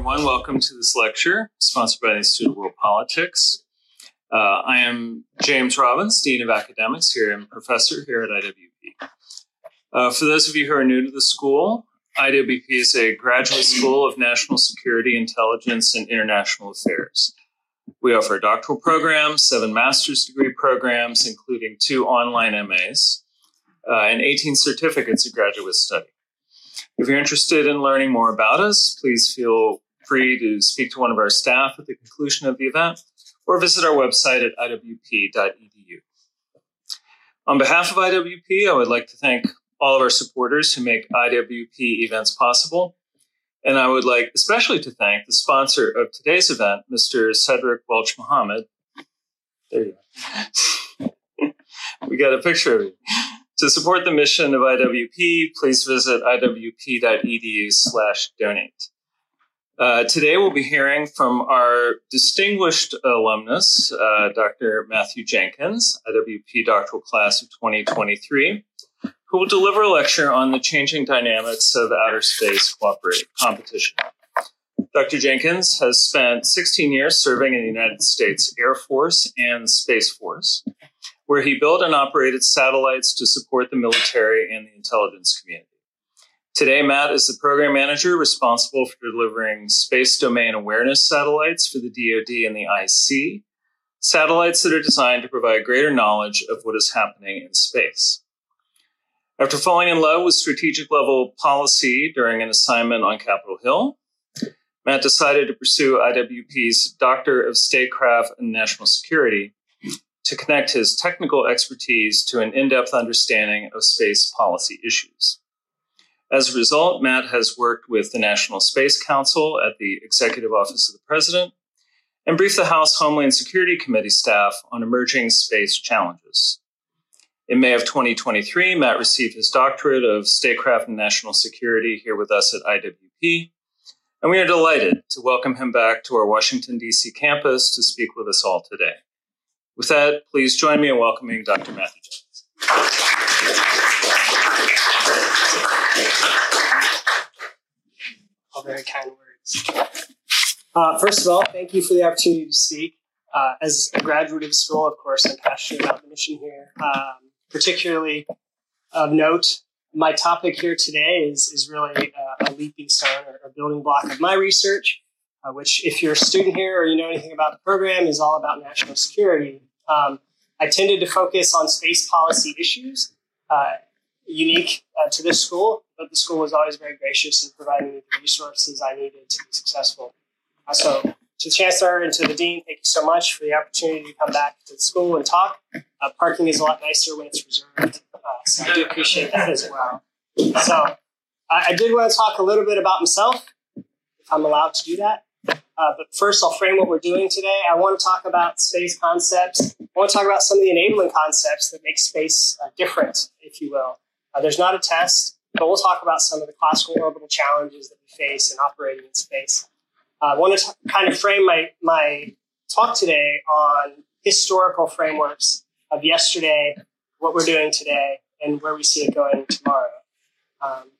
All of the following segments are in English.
everyone. Welcome to this lecture sponsored by the Institute of World Politics. Uh, I am James Robbins, Dean of Academics here and professor here at IWP. Uh, for those of you who are new to the school, IWP is a graduate school of national security, intelligence, and international affairs. We offer a doctoral program, seven master's degree programs, including two online MAs, uh, and 18 certificates of graduate study. If you're interested in learning more about us, please feel free to speak to one of our staff at the conclusion of the event or visit our website at iwp.edu. On behalf of IWP, I would like to thank all of our supporters who make IWP events possible. And I would like especially to thank the sponsor of today's event, Mr. Cedric Welch Muhammad. There you go. we got a picture of you. To support the mission of IWP, please visit iwp.edu slash donate. Uh, today we'll be hearing from our distinguished alumnus, uh, Dr. Matthew Jenkins, IWP doctoral class of 2023, who will deliver a lecture on the changing dynamics of outer space competition. Dr. Jenkins has spent 16 years serving in the United States Air Force and Space Force where he built and operated satellites to support the military and the intelligence community. Today, Matt is the program manager responsible for delivering space domain awareness satellites for the DoD and the IC, satellites that are designed to provide greater knowledge of what is happening in space. After falling in love with strategic level policy during an assignment on Capitol Hill, Matt decided to pursue IWP's Doctor of Statecraft and National Security to connect his technical expertise to an in depth understanding of space policy issues. As a result, Matt has worked with the National Space Council at the Executive Office of the President and briefed the House Homeland Security Committee staff on emerging space challenges. In May of 2023, Matt received his doctorate of statecraft and national security here with us at IWP, and we are delighted to welcome him back to our Washington, D.C. campus to speak with us all today. With that, please join me in welcoming Dr. Matthew Jones. All very kind words. Uh, first of all, thank you for the opportunity to speak. Uh, as a graduate of school, of course, I'm passionate about the mission here. Um, particularly of note, my topic here today is, is really uh, a leaping stone or, a building block of my research, uh, which, if you're a student here or you know anything about the program, is all about national security. Um, I tended to focus on space policy issues, uh, unique uh, to this school, but the school was always very gracious in providing me the resources I needed to be successful. Uh, so, to the Chancellor and to the Dean, thank you so much for the opportunity to come back to the school and talk. Uh, parking is a lot nicer when it's reserved, uh, so I do appreciate that as well. So, I did want to talk a little bit about myself, if I'm allowed to do that. Uh, but first, I'll frame what we're doing today. I want to talk about space concepts. I want to talk about some of the enabling concepts that make space uh, different, if you will. Uh, there's not a test, but we'll talk about some of the classical orbital challenges that we face in operating in space. Uh, I want to kind of frame my, my talk today on historical frameworks of yesterday, what we're doing today, and where we see it going tomorrow. Um,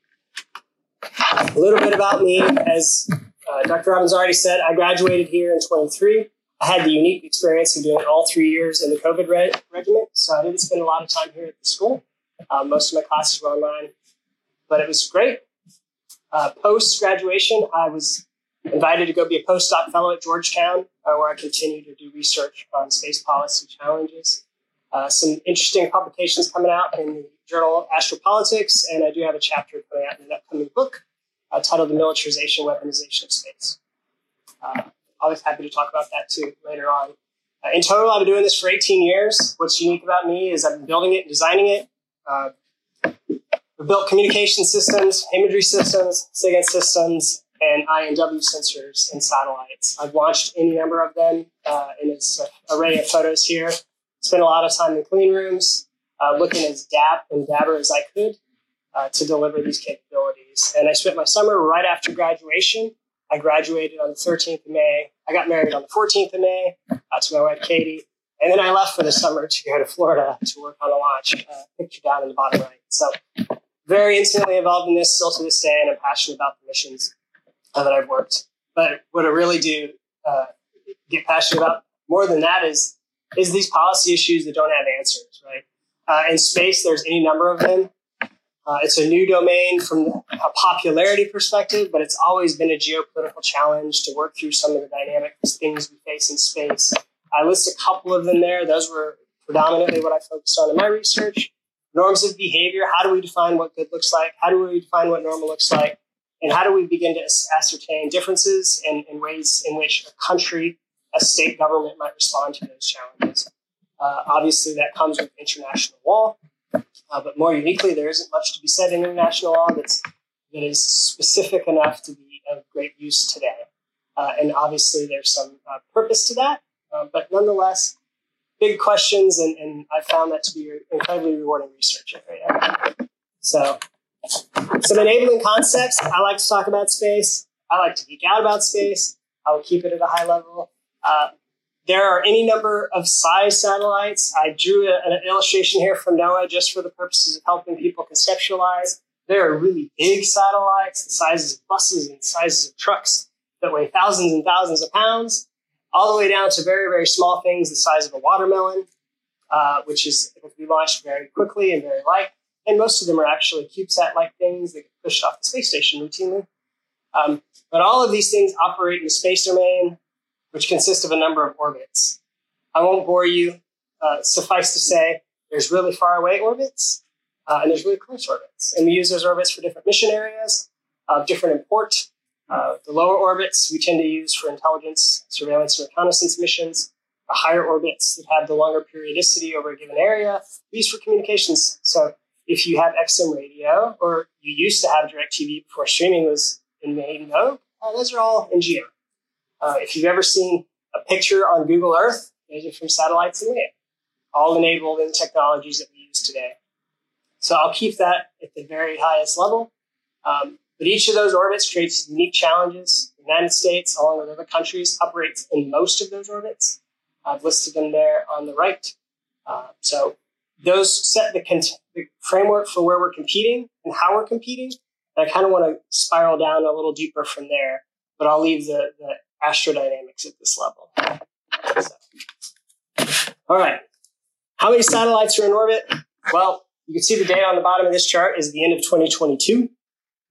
a little bit about me as uh, Dr. Robbins already said I graduated here in 23. I had the unique experience of doing all three years in the COVID re- regiment, so I didn't spend a lot of time here at the school. Uh, most of my classes were online, but it was great. Uh, Post graduation, I was invited to go be a postdoc fellow at Georgetown, uh, where I continue to do research on space policy challenges. Uh, some interesting publications coming out in the journal Astropolitics, and I do have a chapter coming out in an upcoming book uh, titled The Militarization Weaponization of Space. Uh, always happy to talk about that too later on. In total, I've been doing this for 18 years. What's unique about me is I've been building it, and designing it. Uh, we've built communication systems, imagery systems, SIGINT systems, and INW sensors and satellites. I've launched any number of them uh, in this array of photos here. Spent a lot of time in clean rooms, uh, looking as dap and dapper as I could uh, to deliver these capabilities. And I spent my summer right after graduation. I graduated on the 13th of May. I got married on the 14th of May uh, to my wife, Katie. And then I left for the summer to go to Florida to work on a launch, uh, picture down in the bottom right. So, very intimately involved in this still to this day, and I'm passionate about the missions uh, that I've worked. but what I really do uh, get passionate about more than that is is these policy issues that don't have answers, right? Uh, in space, there's any number of them. Uh, it's a new domain from a popularity perspective, but it's always been a geopolitical challenge to work through some of the dynamic things we face in space. I list a couple of them there. Those were predominantly what I focused on in my research. Norms of behavior. How do we define what good looks like? How do we define what normal looks like? And how do we begin to ascertain differences and, ways in which a country, a state government might respond to those challenges? Uh, obviously, that comes with international law, uh, but more uniquely, there isn't much to be said in international law that's that is specific enough to be of great use today. Uh, and obviously, there's some uh, purpose to that, uh, but nonetheless, big questions, and, and I found that to be incredibly rewarding research area. So, some enabling concepts. I like to talk about space. I like to geek out about space. I will keep it at a high level. Uh, there are any number of size satellites. I drew a, an illustration here from NOAA just for the purposes of helping people conceptualize. There are really big satellites, the sizes of buses and sizes of trucks that weigh thousands and thousands of pounds, all the way down to very, very small things the size of a watermelon, uh, which is able to be launched very quickly and very light. And most of them are actually CubeSat-like things that get pushed off the space station routinely. Um, but all of these things operate in the space domain which consists of a number of orbits. I won't bore you. Uh, suffice to say, there's really far away orbits uh, and there's really close orbits. And we use those orbits for different mission areas of different import. Uh, the lower orbits we tend to use for intelligence, surveillance, and reconnaissance missions. The higher orbits that have the longer periodicity over a given area, we use for communications. So if you have XM radio or you used to have DirecTV before streaming was in main mode, uh, those are all in GEO. Uh, if you've ever seen a picture on Google Earth, those are from satellites in LEO, all enabled in technologies that we use today. So I'll keep that at the very highest level. Um, but each of those orbits creates unique challenges. The United States, along with other countries, operates in most of those orbits. I've listed them there on the right. Uh, so those set the, con- the, framework for where we're competing and how we're competing. And I kind of want to spiral down a little deeper from there, but I'll leave the, the astrodynamics at this level. So. All right. How many satellites are in orbit? Well, you can see the data on the bottom of this chart is the end of 2022.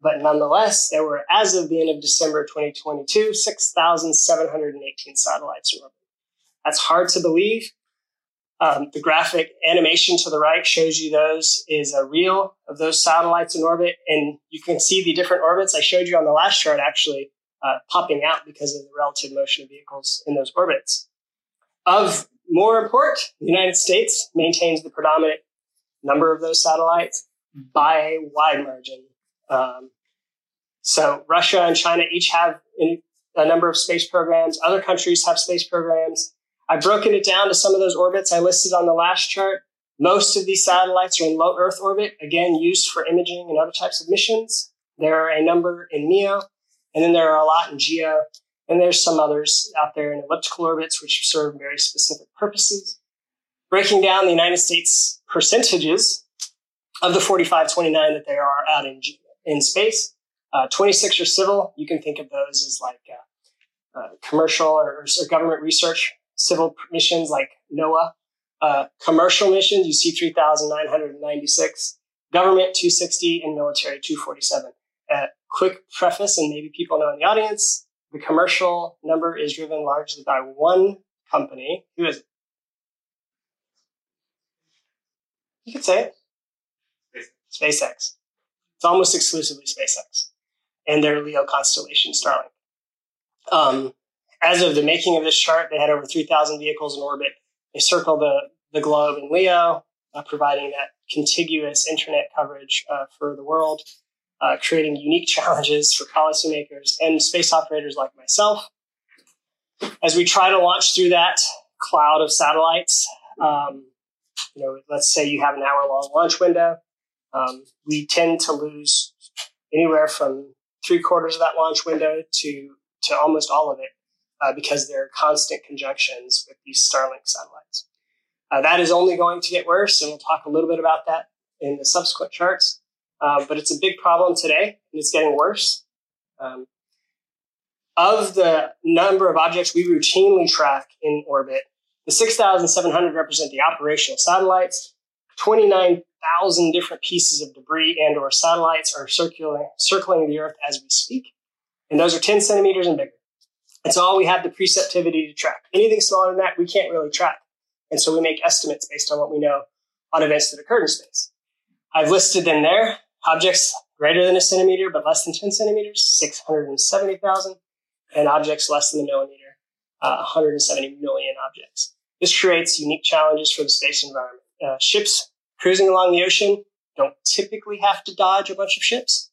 But nonetheless, there were, as of the end of December 2022, 6,718 satellites in orbit. That's hard to believe. Um, the graphic animation to the right shows you those is a reel of those satellites in orbit. And you can see the different orbits I showed you on the last chart actually uh, popping out because of the relative motion of vehicles in those orbits. Of more import, the United States maintains the predominant number of those satellites by a wide margin. Um, so Russia and China each have a number of space programs. Other countries have space programs. I've broken it down to some of those orbits I listed on the last chart. Most of these satellites are in low Earth orbit, again, used for imaging and other types of missions. There are a number in MEO, and then there are a lot in geo, and there's some others out there in elliptical orbits, which serve very specific purposes. Breaking down the United States percentages of the 4529 that there are out in, in space, uh, 26 are civil. You can think of those as like uh, uh, commercial or, or, government research, civil missions like NOAA. Uh, commercial missions, you see 3,996. Government 260 and military 247. Uh, quick preface, and maybe people know in the audience, the commercial number is driven largely by one company. Who is it? You could say it. SpaceX. It's almost exclusively SpaceX and their LEO constellation, Starlink. Um, as of the making of this chart, they had over 3,000 vehicles in orbit. They circle the, the globe in LEO, uh, providing that contiguous internet coverage uh, for the world uh, creating unique challenges for policymakers and space operators like myself. As we try to launch through that cloud of satellites, um, you know, let's say you have an hour long launch window, um, we tend to lose anywhere from three quarters of that launch window to to almost all of it uh, because there are constant conjunctions with these Starlink satellites. Uh, that is only going to get worse, and we'll talk a little bit about that in the subsequent charts. Uh, but it's a big problem today, and it's getting worse. Um, of the number of objects we routinely track in orbit, the 6,700 represent the operational satellites. 29,000 different pieces of debris and or satellites are circulating, circling the Earth as we speak. And those are 10 centimeters and bigger. It's all we have the preceptivity to track. Anything smaller than that, we can't really track. And so we make estimates based on what we know on events that occurred in space. I've listed in there objects greater than a centimeter but less than 10 centimeters, 670,000, and objects less than a millimeter, uh, 170 million objects. This creates unique challenges for the space environment. Uh, ships cruising along the ocean don't typically have to dodge a bunch of ships.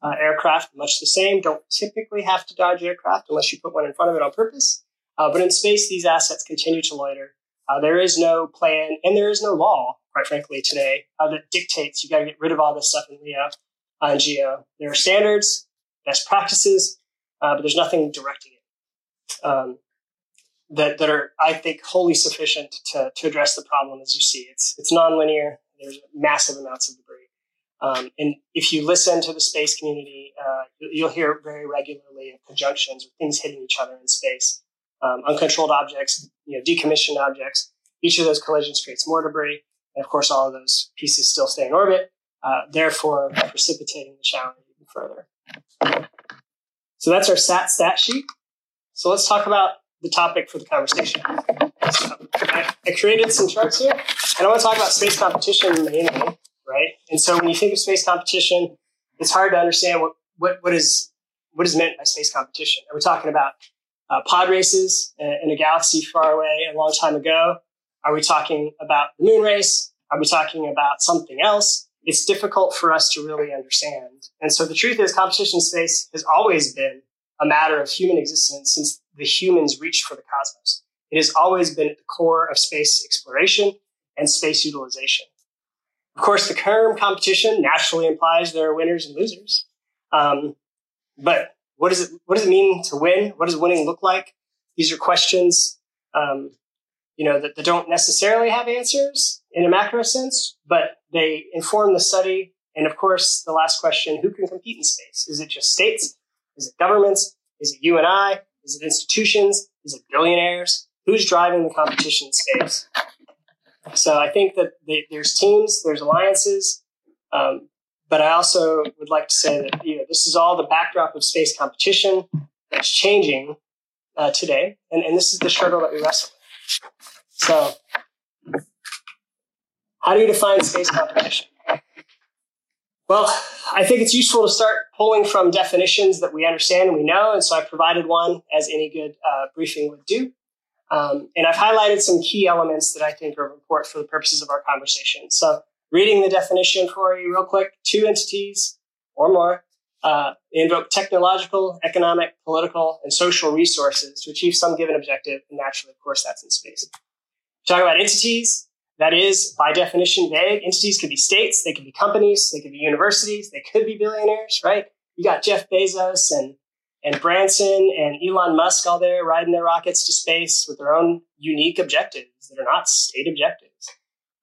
Uh, aircraft, much the same, don't typically have to dodge aircraft unless you put one in front of it on purpose. Uh, but in space, these assets continue to loiter. Uh, there is no plan and there is no law, quite frankly, today uh, that dictates you got to get rid of all this stuff in LEO and GEO. There are standards, best practices, uh, but there's nothing directing it um, that, that are, I think, wholly sufficient to, to address the problem as you see. It's, it's nonlinear. There's massive amounts of debris. Um, and if you listen to the space community, uh, you'll hear very regularly of conjunctions or things hitting each other in space. Um, uncontrolled objects, you know, decommissioned objects. Each of those collisions creates more debris, and of course, all of those pieces still stay in orbit, uh, therefore precipitating the challenge even further. So that's our SAT stat sheet. So let's talk about the topic for the conversation. So I, I created some charts here, and I want to talk about space competition mainly right? And so when you think of space competition, it's hard to understand what what what is what is meant by space competition. Are we talking about uh, pod races in a galaxy far away a long time ago? Are we talking about the moon race? Are we talking about something else? It's difficult for us to really understand. And so the truth is, competition space has always been a matter of human existence since the humans reached for the cosmos. It has always been at the core of space exploration and space utilization. Of course, the term competition naturally implies there are winners and losers. Um, but what does it what does it mean to win? What does winning look like? These are questions, um, you know, that, that don't necessarily have answers in a macro sense, but they inform the study. And of course, the last question: Who can compete in space? Is it just states? Is it governments? Is it you and I? Is it institutions? Is it billionaires? Who's driving the competition in space? So I think that they, there's teams, there's alliances, um, but I also would like to say that you know this is all the backdrop of space competition that's changing uh, today, and, and this is the struggle that we wrestle with. So, how do you define space competition? Well, I think it's useful to start pulling from definitions that we understand and we know, and so I provided one as any good uh, briefing would do. Um, and I've highlighted some key elements that I think are important for the purposes of our conversation. So, reading the definition for you real quick two entities or more uh, invoke technological, economic, political, and social resources to achieve some given objective. And naturally, of course, that's in space. Talk about entities. That is, by definition, vague. Entities could be states, they could be companies, they could be universities, they could be billionaires, right? You got Jeff Bezos and and Branson and Elon Musk all there riding their rockets to space with their own unique objectives that are not state objectives.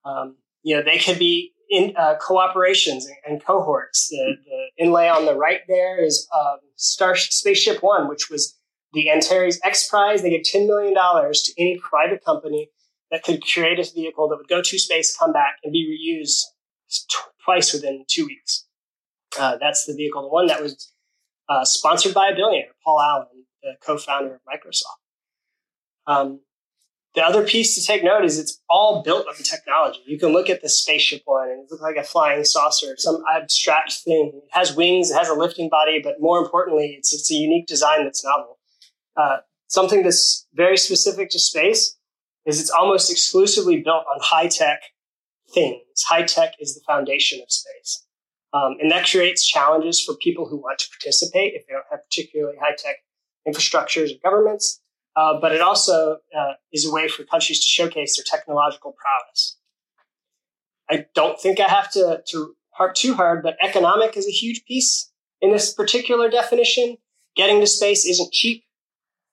Um, you know, they could be in uh, cooperations and, cohorts. The, the, inlay on the right there is um, Star Spaceship One, which was the Ansari X Prize. They gave $10 million to any private company that could create a vehicle that would go to space, come back, and be reused twice within two weeks. Uh, that's the vehicle. The one that was uh, sponsored by a billionaire, Paul Allen, the co-founder of Microsoft. Um, the other piece to take note is it's all built on technology. You can look at the spaceship one and it looks like a flying saucer, some abstract thing. It has wings, it has a lifting body, but more importantly, it's, it's a unique design that's novel. Uh, something that's very specific to space is it's almost exclusively built on high tech things. High tech is the foundation of space. Um, and that creates challenges for people who want to participate if they don't have particularly high tech infrastructures or governments. Uh, but it also uh, is a way for countries to showcase their technological prowess. I don't think I have to, to harp too hard, but economic is a huge piece in this particular definition. Getting to space isn't cheap.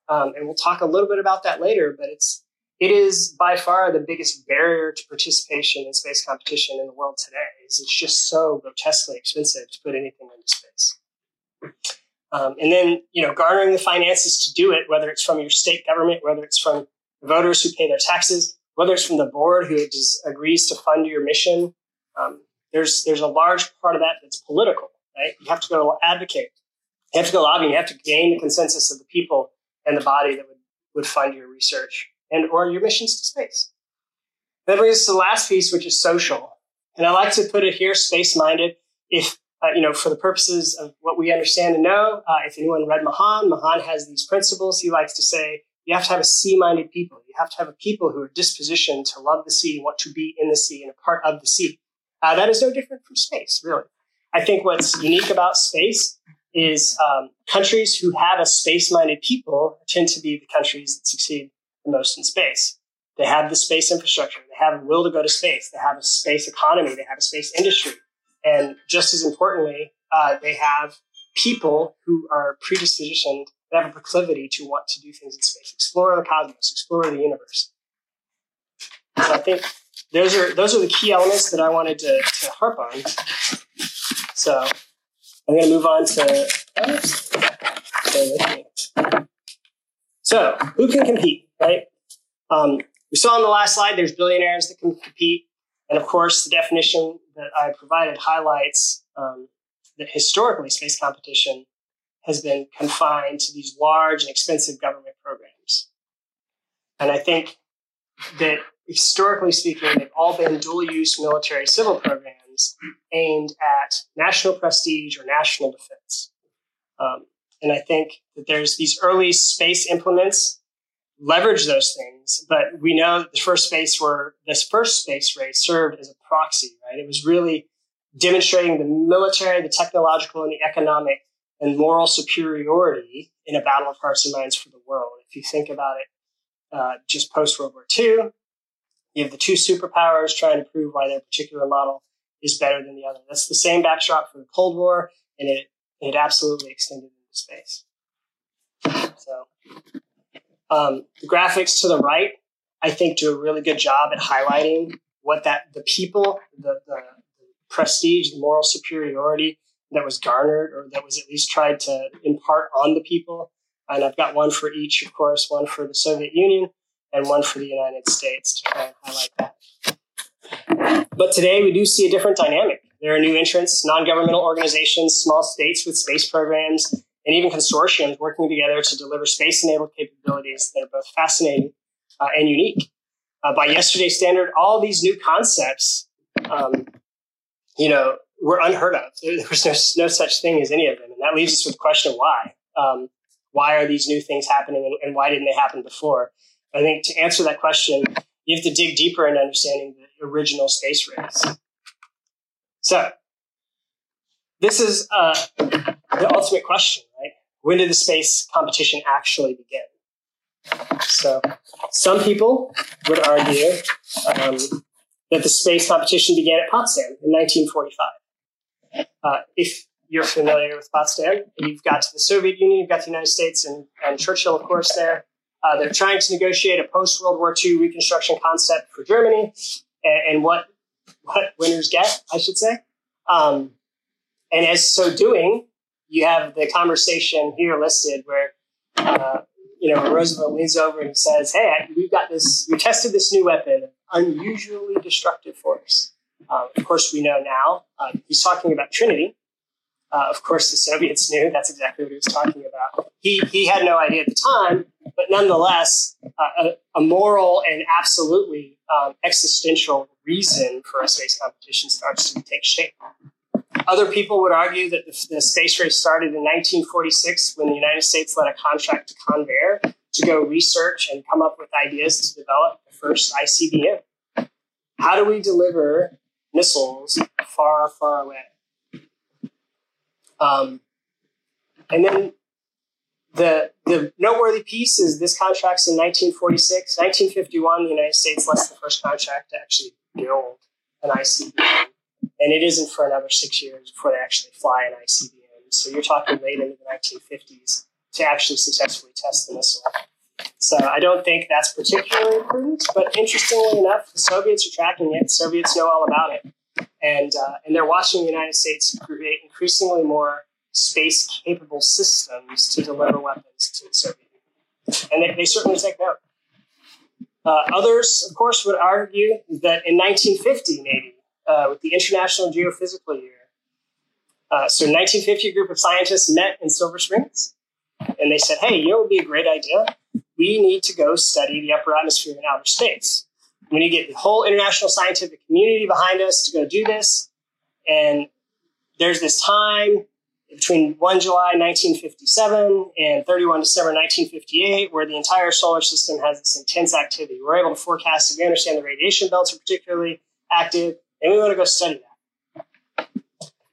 Um, and we'll talk a little bit about that later, but it's it is by far the biggest barrier to participation in space competition in the world today. Is it's just so grotesquely expensive to put anything into space. Um, and then, you know, garnering the finances to do it, whether it's from your state government, whether it's from voters who pay their taxes, whether it's from the board who agrees to fund your mission. Um, there's there's a large part of that that's political, right? You have to go advocate, you have to go lobby, you have to gain the consensus of the people and the body that would, would fund your research and or your missions to space. That brings us to the last piece, which is social. And I like to put it here, space minded. If uh, you know, for the purposes of what we understand and know, uh, if anyone read Mahan, Mahan has these principles. He likes to say you have to have a sea-minded people. You have to have a people who are dispositioned to love the sea, want to be in the sea and a part of the sea. Uh, that is no different from space, really. I think what's unique about space is um, countries who have a space-minded people tend to be the countries that succeed the most in space. They have the space infrastructure. They have a will to go to space. They have a space economy. They have a space industry. And just as importantly, uh, they have people who are predispositioned, that have a proclivity to want to do things in space, explore the cosmos, explore the universe. So I think those are those are the key elements that I wanted to, to harp on. So I'm going to move on to. So who can compete, right? Um, we saw on the last slide. There's billionaires that can compete. And of course, the definition that I provided highlights um, that historically space competition has been confined to these large and expensive government programs. And I think that historically speaking, they've all been dual use military civil programs aimed at national prestige or national defense. Um, and I think that there's these early space implements leverage those things. But we know that the first space where this first space race served as a proxy, right? It was really demonstrating the military, the technological, and the economic and moral superiority in a battle of hearts and minds for the world. If you think about it, uh, just post World War II, you have the two superpowers trying to prove why their particular model is better than the other. That's the same backdrop for the Cold War, and it it absolutely extended space. So um, the graphics to the right, I think, do a really good job at highlighting what that the people, the, the, the prestige, the moral superiority that was garnered or that was at least tried to impart on the people. And I've got one for each, of course, one for the Soviet Union and one for the United States to try and highlight that. But today we do see a different dynamic. There are new entrants, non governmental organizations, small states with space programs, and even consortiums working together to deliver space enabled capabilities that are both fascinating uh, and unique. Uh, by yesterday's standard, all these new concepts, um, you know, were unheard of. There, was no, no, such thing as any of them. And that leaves us with the question of why. Um, why are these new things happening and, and, why didn't they happen before? I think to answer that question, you have to dig deeper into understanding the original space race. So, this is uh, the ultimate question? When did the space competition actually begin? So, some people would argue um, that the space competition began at Potsdam in 1945. Uh, if you're familiar with Potsdam, you've got the Soviet Union, you've got the United States, and, and Churchill, of course, there. Uh, they're trying to negotiate a post World War II reconstruction concept for Germany, and, and, what what winners get, I should say. Um, and as so doing, you have the conversation here listed where, uh, you know, Roosevelt leans over and says, "Hey, we've got this. We tested this new weapon, unusually destructive force." Um, of course, we know now uh, he's talking about Trinity. Uh, of course, the Soviets knew that's exactly what he was talking about. He he had no idea at the time, but nonetheless, uh, a, a, moral and absolutely um, existential reason for a space competition starts to take shape. Other people would argue that the, the, space race started in 1946 when the United States let a contract to Convair to go research and come up with ideas to develop the first ICBM. How do we deliver missiles far, far away? Um, and then the, the noteworthy piece is this contract's in 1946. 1951, the United States lets the first contract to actually build an ICBM and it isn't for another six years before they actually fly an ICBM. So you're talking late into the 1950s to actually successfully test the missile. So I don't think that's particularly prudent, but interestingly enough, the Soviets are tracking it. The Soviets know all about it, and uh, and they're watching the United States create increasingly more space capable systems to deliver weapons to the Soviet Union. And they, they certainly take note. Uh, others, of course, would argue that in 1950, maybe, uh, with the International Geophysical Year, uh, so in 1950, a group of scientists met in Silver Springs, and they said, hey, you know it would be a great idea? We need to go study the upper atmosphere in outer space. We need to get the whole international scientific community behind us to go do this. And there's this time between 1 July 1957 and 31 December 1958 where the entire solar system has this intense activity. We're able to forecast it. We understand the radiation belts are particularly active, and we want to go study that.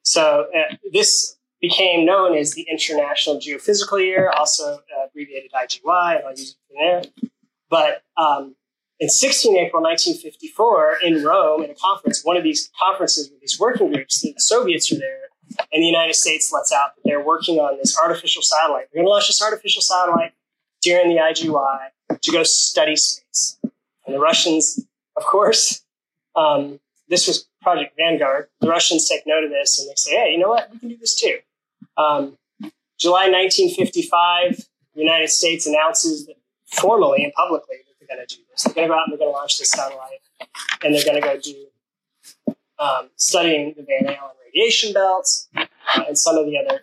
So uh, this became known as the International Geophysical Year, also uh, abbreviated IGY, and I'll use it from there. But um, in 16 April 1954, in Rome, in a conference, one of these conferences with these working groups, the Soviets are there, and the United States lets out that they're working on this artificial satellite. They're going to launch this artificial satellite during the IGY to go study space. And the Russians, of course, um, this was Project Vanguard. The Russians take note of this and they say, hey, you know what? We can do this too. Um, July 1955, the United States announces formally and publicly that they're going to do this. They're going to go out and they're going to launch this satellite and they're going to go do um, studying the Van Allen radiation belts uh, and some of the other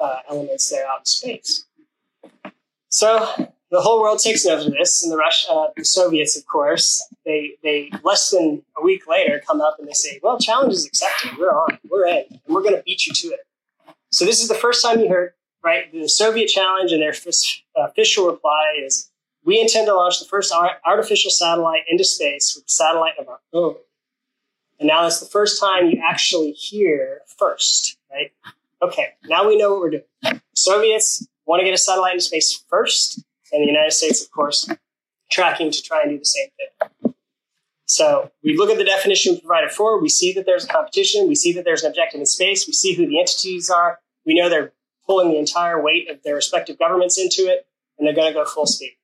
uh, elements there out in space. So the whole world takes note of this, and the Rush, uh, the Soviets, of course, they they less than a week later come up and they say, "Well, challenge is accepted. We're on. We're in, and we're going to beat you to it." So this is the first time you heard right the Soviet challenge, and their official reply is, "We intend to launch the first artificial satellite into space with a satellite of our own." And now that's the first time you actually hear first, right? Okay, now we know what we're doing. Soviets want to get a satellite into space first, and the United States, of course, tracking to try and do the same thing. So we look at the definition provided for, we see that there's a competition, we see that there's an objective in space, we see who the entities are, we know they're pulling the entire weight of their respective governments into it, and they're going to go full speed.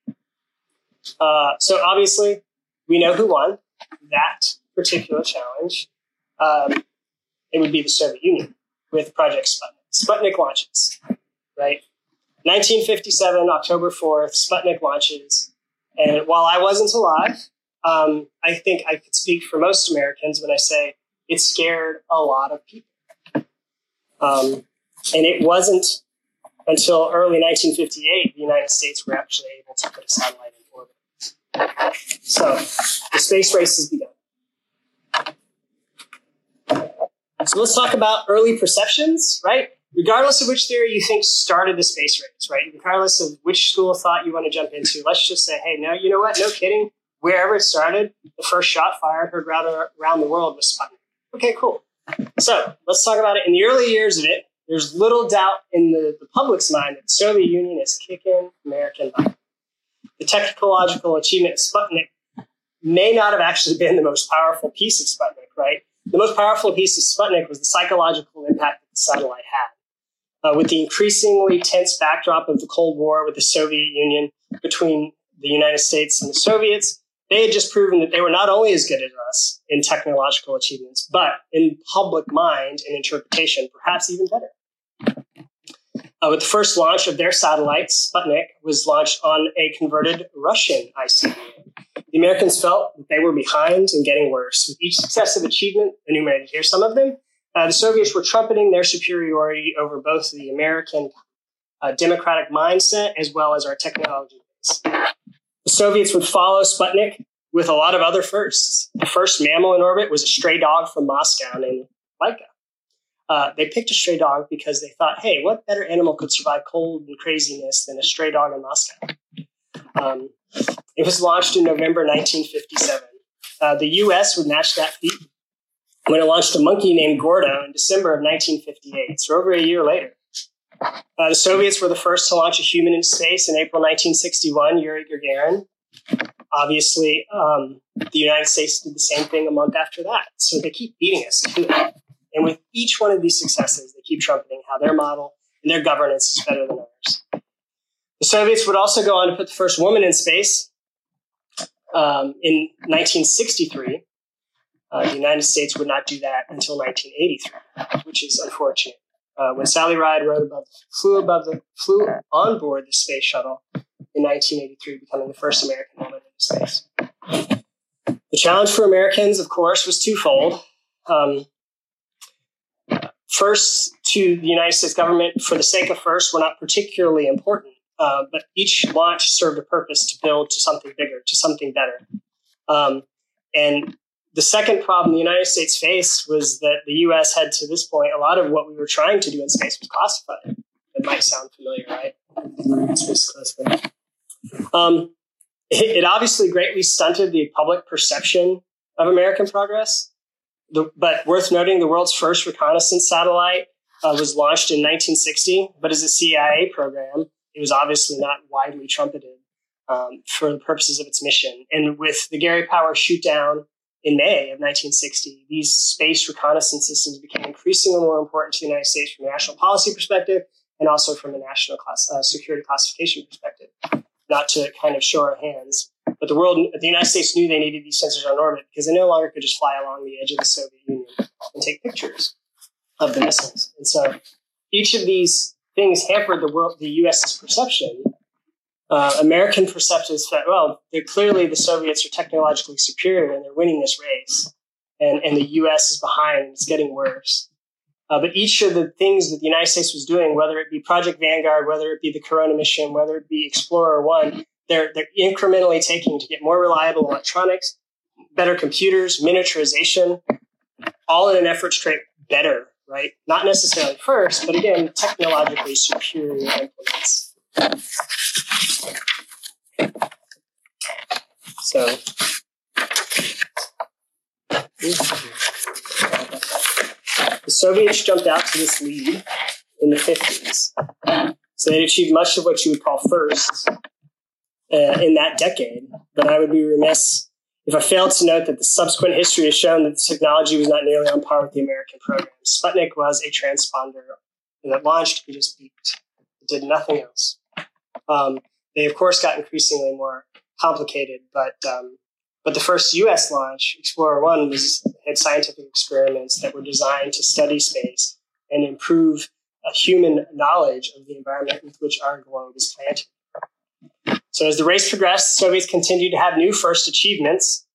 Uh, so obviously, we know who won. That particular challenge, um, it would be the Soviet Union with Project Sputnik. Sputnik launches, right? 1957, October 4th, Sputnik launches. And while I wasn't alive, um, I think I could speak for most Americans when I say it scared a lot of people. Um, and it wasn't until early 1958 the United States were actually able to put a satellite in orbit. So the space race has begun. So let's talk about early perceptions, right? Regardless of which theory you think started the space race, right? Regardless of which school of thought you want to jump into, let's just say, hey, no, you know what? No kidding. Wherever it started, the first shot fired heard around the world was Sputnik. Okay, cool. So let's talk about it. In the early years of it, there's little doubt in the, the public's mind that the Soviet Union is kicking American butt. The technological achievement of Sputnik may not have actually been the most powerful piece of Sputnik, right? The most powerful piece of Sputnik was the psychological impact that the satellite had. Uh, with the increasingly tense backdrop of the Cold War with the Soviet Union between the United States and the Soviets, they had just proven that they were not only as good as us in technological achievements, but in public mind and interpretation, perhaps even better. Uh, with the first launch of their satellite, Sputnik was launched on a converted Russian ICBM. The Americans felt that they were behind and getting worse. With each successive achievement, enumerated here some of them, uh, the Soviets were trumpeting their superiority over both the American uh, democratic mindset as well as our technology base. The Soviets would follow Sputnik with a lot of other firsts. The first mammal in orbit was a stray dog from Moscow named Laika. Uh, they picked a stray dog because they thought, hey, what better animal could survive cold and craziness than a stray dog in Moscow? Um, it was launched in November 1957. Uh, the U.S. would match that feat when it launched a monkey named Gordo in December of 1958, so over a year later. Uh, the Soviets were the first to launch a human into space in April 1961, Yuri Gagarin. Obviously, um, the United States did the same thing a month after that. So they keep beating us. And with each one of these successes, they keep trumpeting how their model and their governance is better than ours. The Soviets would also go on to put the first woman in space um, in 1963. Uh, the United States would not do that until 1983, which is unfortunate. uh, when Sally Ride rode above, flew above the, flew on board the space shuttle in 1983, becoming the first American woman into space. The challenge for Americans, of course, was twofold. Um, first, to the United States government, for the sake of first, were not particularly important, uh, but each launch served a purpose to build to something bigger, to something better. Um, and the second problem the United States faced was that the US had to this point, a lot of what we were trying to do in space was classified. It might sound familiar, right? Space classified. Um, it, it, obviously greatly stunted the public perception of American progress. The, but worth noting, the world's first reconnaissance satellite uh, was launched in 1960, but as a CIA program, it was obviously not widely trumpeted um, for the purposes of its mission. And with the Gary Powers shootdown in May of 1960, these space reconnaissance systems became increasingly more important to the United States from a national policy perspective and also from a national class, uh, security classification perspective. Not to kind of show our hands, but the world, the United States knew they needed these sensors on orbit because they no longer could just fly along the edge of the Soviet Union and take pictures of the missiles. And so each of these things hampered the world, the U.S.'s perception uh, American perceptions that, well, clearly the Soviets are technologically superior and they're winning this race. And, and the US is behind and it's getting worse. Uh, but each of the things that the United States was doing, whether it be Project Vanguard, whether it be the Corona mission, whether it be Explorer 1, they're, they're incrementally taking to get more reliable electronics, better computers, miniaturization, all in an effort to create better, right? Not necessarily first, but again, technologically superior implements. So, the Soviets jumped out to this lead in the 50s. So they achieved much of what you would call first uh, in that decade. But I would be remiss if I failed to note that the subsequent history has shown that the technology was not nearly on par with the American program. Sputnik was a transponder that launched and just beeped. It did nothing else. Um, they, of course, got increasingly more complicated, but um, but the first U.S. launch, Explorer One, was had scientific experiments that were designed to study space and improve a human knowledge of the environment with which our globe is planted. So as the race progressed, Soviets continued to have new first achievements.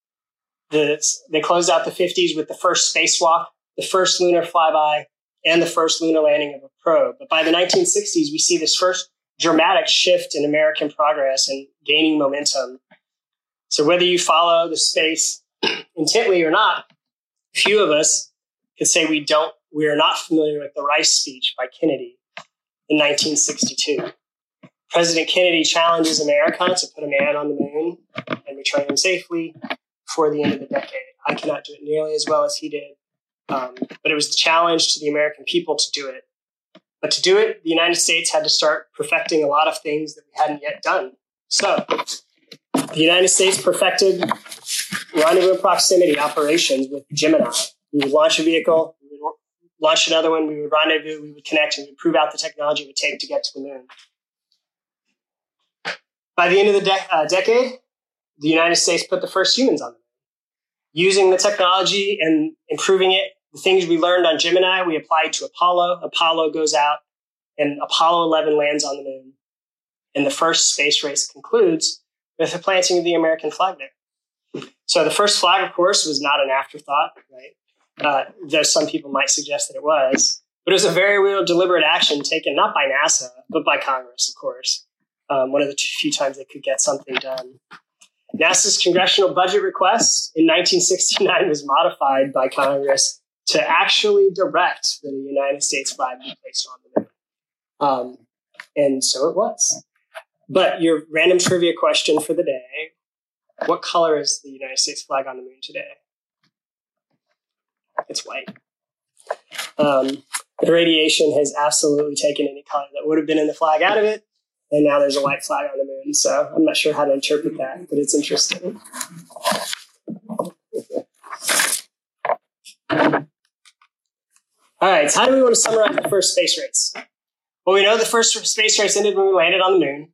The, they closed out the 50s with the first spacewalk, the first lunar flyby, and the first lunar landing of a probe. But by the 1960s, we see this first dramatic shift in American progress and gaining momentum. So whether you follow the space intently or not, few of us could say we don't we are not familiar with the Rice speech by Kennedy in 1962. President Kennedy challenges America to put a man on the moon and return him safely before the end of the decade. I cannot do it nearly as well as he did, um, but it was the challenge to the American people to do it. But to do it, the United States had to start perfecting a lot of things that we hadn't yet done. So the United States perfected rendezvous proximity operations with Gemini. We would launch a vehicle, we would launch another one, we would rendezvous, we would connect, and we would prove out the technology it would take to get to the moon. By the end of the de- uh, decade, the United States put the first humans on the moon. Using the technology and improving it the things we learned on Gemini, we applied to Apollo. Apollo goes out and Apollo 11 lands on the moon. And the first space race concludes with the planting of the American flag there. So the first flag, of course, was not an afterthought, right? Uh, though some people might suggest that it was. But it was a very real deliberate action taken not by NASA, but by Congress, of course. Um, one of the few times they could get something done. NASA's congressional budget request in 1969 was modified by Congress to actually direct that United States flag be placed on the moon. Um, and so it was. But your random trivia question for the day what color is the United States flag on the moon today? It's white. Um, the radiation has absolutely taken any color that would have been in the flag out of it, and now there's a white flag on the moon. So I'm not sure how to interpret that, but it's interesting. All right, so how do we want to summarize the first space race? Well, we know the first space race ended when we landed on the moon.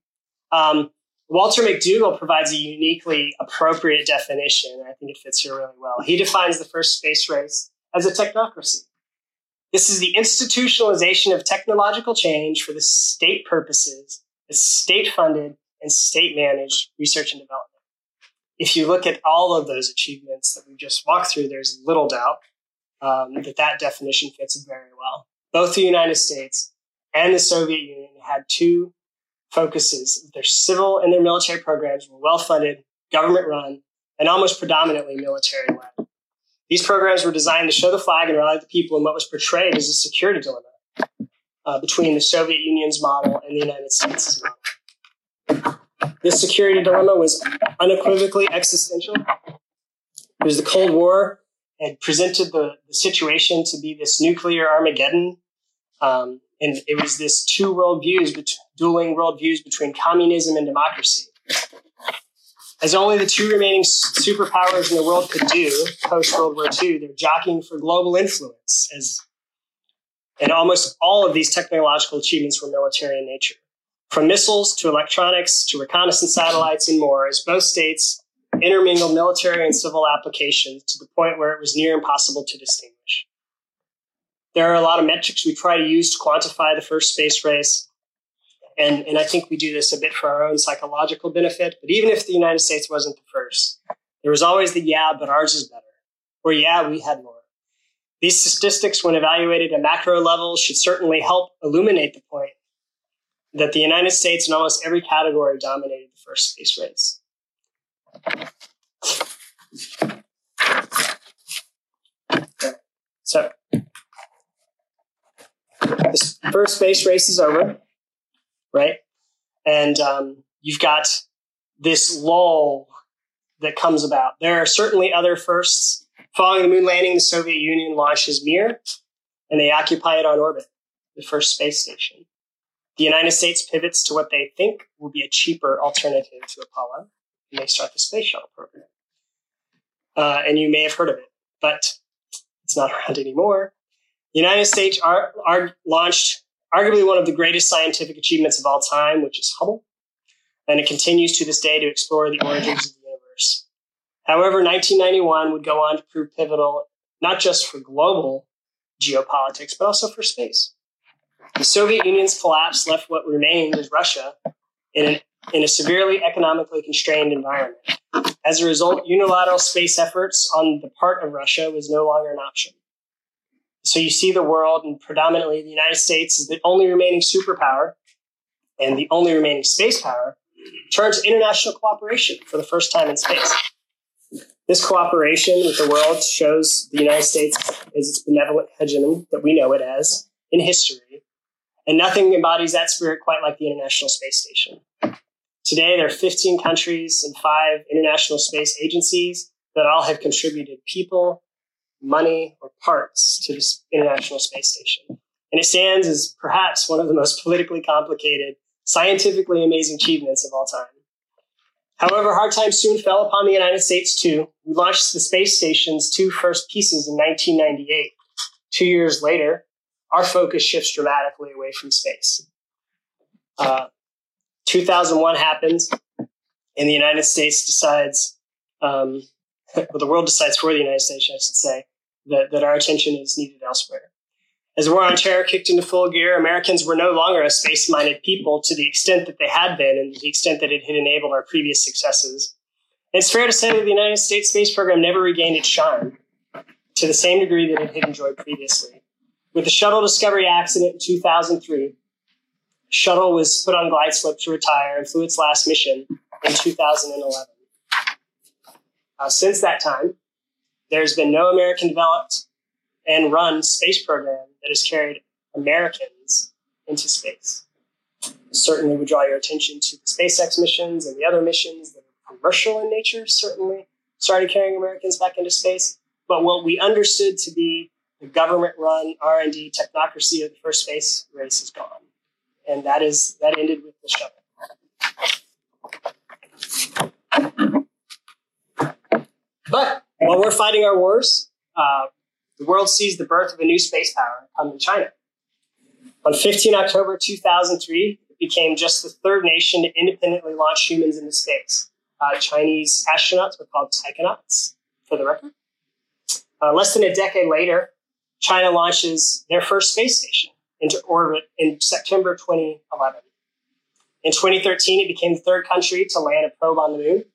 Um, Walter McDougall provides a uniquely appropriate definition. I think it fits here really well. He defines the first space race as a technocracy. This is the institutionalization of technological change for the state purposes, the state funded and state managed research and development. If you look at all of those achievements that we just walked through, there's little doubt um, that that definition fits very well. Both the United States and the Soviet Union had two focuses. Their civil and their military programs were well funded, government run, and almost predominantly military led. These programs were designed to show the flag and rally the people in what was portrayed as a security dilemma uh, between the Soviet Union's model and the United States' model. This security dilemma was unequivocally existential. It was the Cold War had presented the, the situation to be this nuclear Armageddon. Um, and it was this two world views, dueling world views between communism and democracy. As only the two remaining superpowers in the world could do post World War II, they're jockeying for global influence. As, and almost all of these technological achievements were military in nature. From missiles to electronics to reconnaissance satellites and more, as both states intermingled military and civil applications to the point where it was near impossible to distinguish. There are a lot of metrics we try to use to quantify the first space race. And, and I think we do this a bit for our own psychological benefit. But even if the United States wasn't the first, there was always the yeah, but ours is better. Or yeah, we had more. These statistics, when evaluated at macro level, should certainly help illuminate the point that the United States in almost every category dominated the first space race. So, this first space race is over, right? And um, you've got this lull that comes about. There are certainly other firsts. Following the moon landing, the Soviet Union launches Mir, and they occupy it on orbit, the first space station. The United States pivots to what they think will be a cheaper alternative to Apollo, and they start the space shuttle program. Uh, and you may have heard of it, but it's not around anymore. The United States are, are launched arguably one of the greatest scientific achievements of all time, which is Hubble, and it continues to this day to explore the origins of the universe. However, 1991 would go on to prove pivotal not just for global geopolitics, but also for space. The Soviet Union's collapse left what remained as Russia in, an, in a severely economically constrained environment. As a result, unilateral space efforts on the part of Russia was no longer an option. So you see the world, and predominantly the United States is the only remaining superpower and the only remaining space power, turn to international cooperation for the first time in space. This cooperation with the world shows the United States as its benevolent hegemon that we know it as in history, and nothing embodies that spirit quite like the International Space Station. Today, there are 15 countries and five international space agencies that all have contributed people, money, or parts to this International Space Station. And it stands as perhaps one of the most politically complicated, scientifically amazing achievements of all time. However, hard times soon fell upon the United States too. We launched the space station's two first pieces in 1998. Two years later, our focus shifts dramatically away from space. Uh, 2001 happens, and the United States decides, um, well, the world decides for the United States, I should say, that, that our attention is needed elsewhere. As the war on terror kicked into full gear, Americans were no longer a space minded people to the extent that they had been and to the extent that it had enabled our previous successes. It's fair to say that the United States space program never regained its shine to the same degree that it had enjoyed previously. With the shuttle Discovery accident in 2003, shuttle was put on glide slope to retire and flew its last mission in 2011. Uh, since that time, there's been no American developed and run space program that has carried Americans into space. Certainly, we draw your attention to the SpaceX missions and the other missions that are commercial in nature, certainly started carrying Americans back into space. But what we understood to be the government-run R&D technocracy of the first space race is gone. And that is that ended with the shuttle. But while we're fighting our wars, uh, the world sees the birth of a new space power come in China. On 15 October 2003, it became just the third nation to independently launch humans into space. Uh, Chinese astronauts were called taikonauts, for the record. Uh, less than a decade later, China launches their first space station into orbit in September 2011. In 2013, it became the third country to land a probe on the moon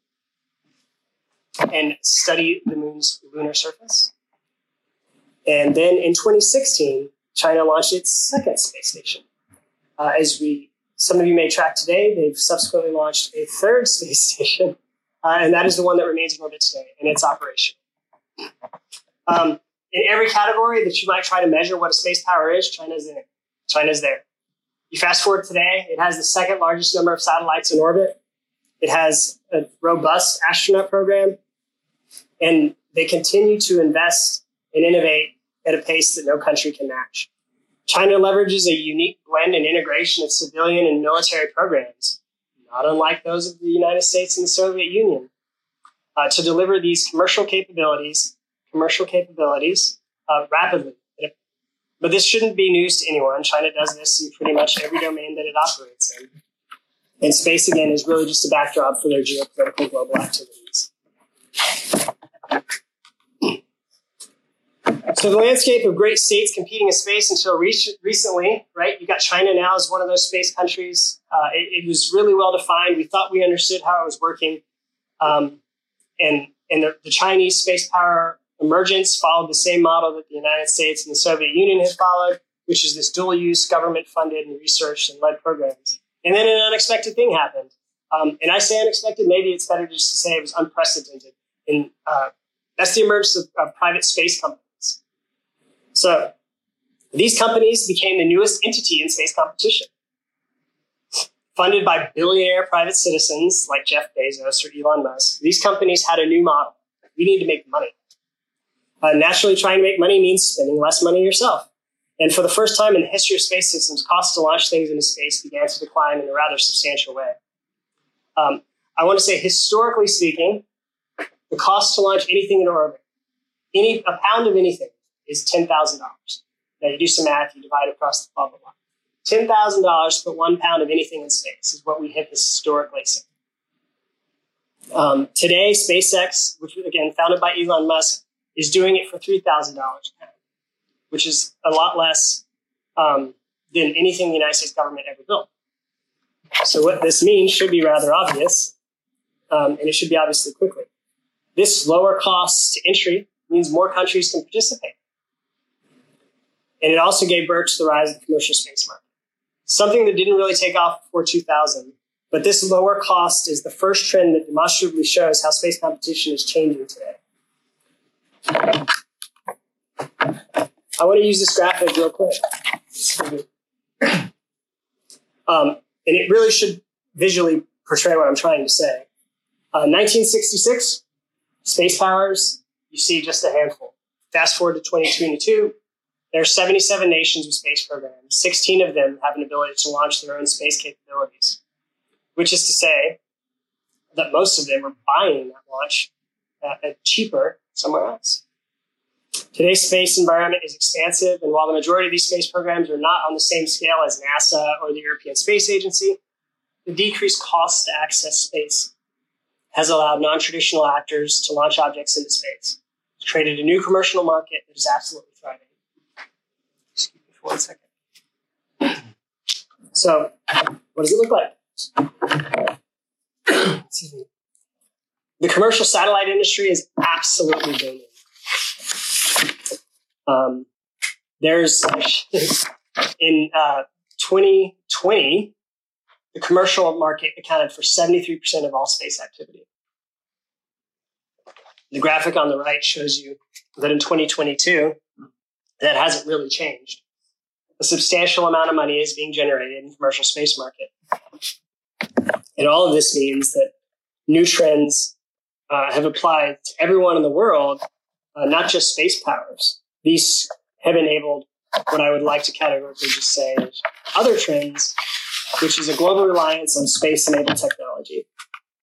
and study the moon's lunar surface. And then in 2016, China launched its second space station. Uh, as we, some of you may track today, they've subsequently launched a third space station, uh, and that is the one that remains in orbit today, and its operation. Um, in every category that you might try to measure what a space power is, China's in it. China's there. You fast forward today, it has the second largest number of satellites in orbit. It has a robust astronaut program, and they continue to invest and innovate at a pace that no country can match. China leverages a unique blend and integration of civilian and military programs, not unlike those of the United States and the Soviet Union, uh, to deliver these commercial capabilities, commercial capabilities uh, rapidly. But this shouldn't be news to anyone. China does this in pretty much every domain that it operates in. And space, again, is really just a backdrop for their geopolitical global activities. So the landscape of great states competing in space until re- recently, right? You got China now as one of those space countries. Uh, it, it, was really well defined. We thought we understood how it was working, um, and and the, the, Chinese space power emergence followed the same model that the United States and the Soviet Union had followed, which is this dual-use government-funded and research and led programs. And then an unexpected thing happened, um, and I say unexpected. Maybe it's better just to say it was unprecedented. And uh, that's the emergence of, of private space companies so these companies became the newest entity in space competition. Funded by billionaire private citizens like Jeff Bezos or Elon Musk, these companies had a new model. We need to make money. Uh, naturally, trying to make money means spending less money yourself. And for the first time in the history of space systems, costs to launch things into space began to decline in a rather substantial way. Um, I want to say, historically speaking, the cost to launch anything into orbit, any a pound of anything, is $10,000. Now you do some math, you divide across the blah, blah, blah. $10,000 for one pound of anything in space is what we have historically seen. Um, today, SpaceX, which again founded by Elon Musk, is doing it for $3,000 a pound, which is a lot less um, than anything the United States government ever built. So what this means should be rather obvious, um, and it should be obviously quickly. This lower cost to entry means more countries can participate. And it also gave birth to the rise of the commercial space market, something that didn't really take off before 2000. But this lower cost is the first trend that demonstrably shows how space competition is changing today. I want to use this graphic real quick. Um, and it really should visually portray what I'm trying to say. Uh, 1966, space powers, you see just a handful. Fast forward to 2022, there are 77 nations with space programs. 16 of them have an ability to launch their own space capabilities, which is to say that most of them are buying that launch at cheaper somewhere else. Today's space environment is expansive, and while the majority of these space programs are not on the same scale as NASA or the European Space Agency, the decreased cost to access space has allowed non traditional actors to launch objects into space. It's created a new commercial market that is absolutely thriving Excuse me for one second. So, what does it look like? Excuse me. The commercial satellite industry is absolutely booming. Um, there's in uh, 2020, the commercial market accounted for 73% of all space activity. The graphic on the right shows you that in 2022, that hasn't really changed a substantial amount of money is being generated in the commercial space market. And all of this means that new trends uh, have applied to everyone in the world, uh, not just space powers. These have enabled what I would like to categorically just say other trends, which is a global reliance on space enabled technology.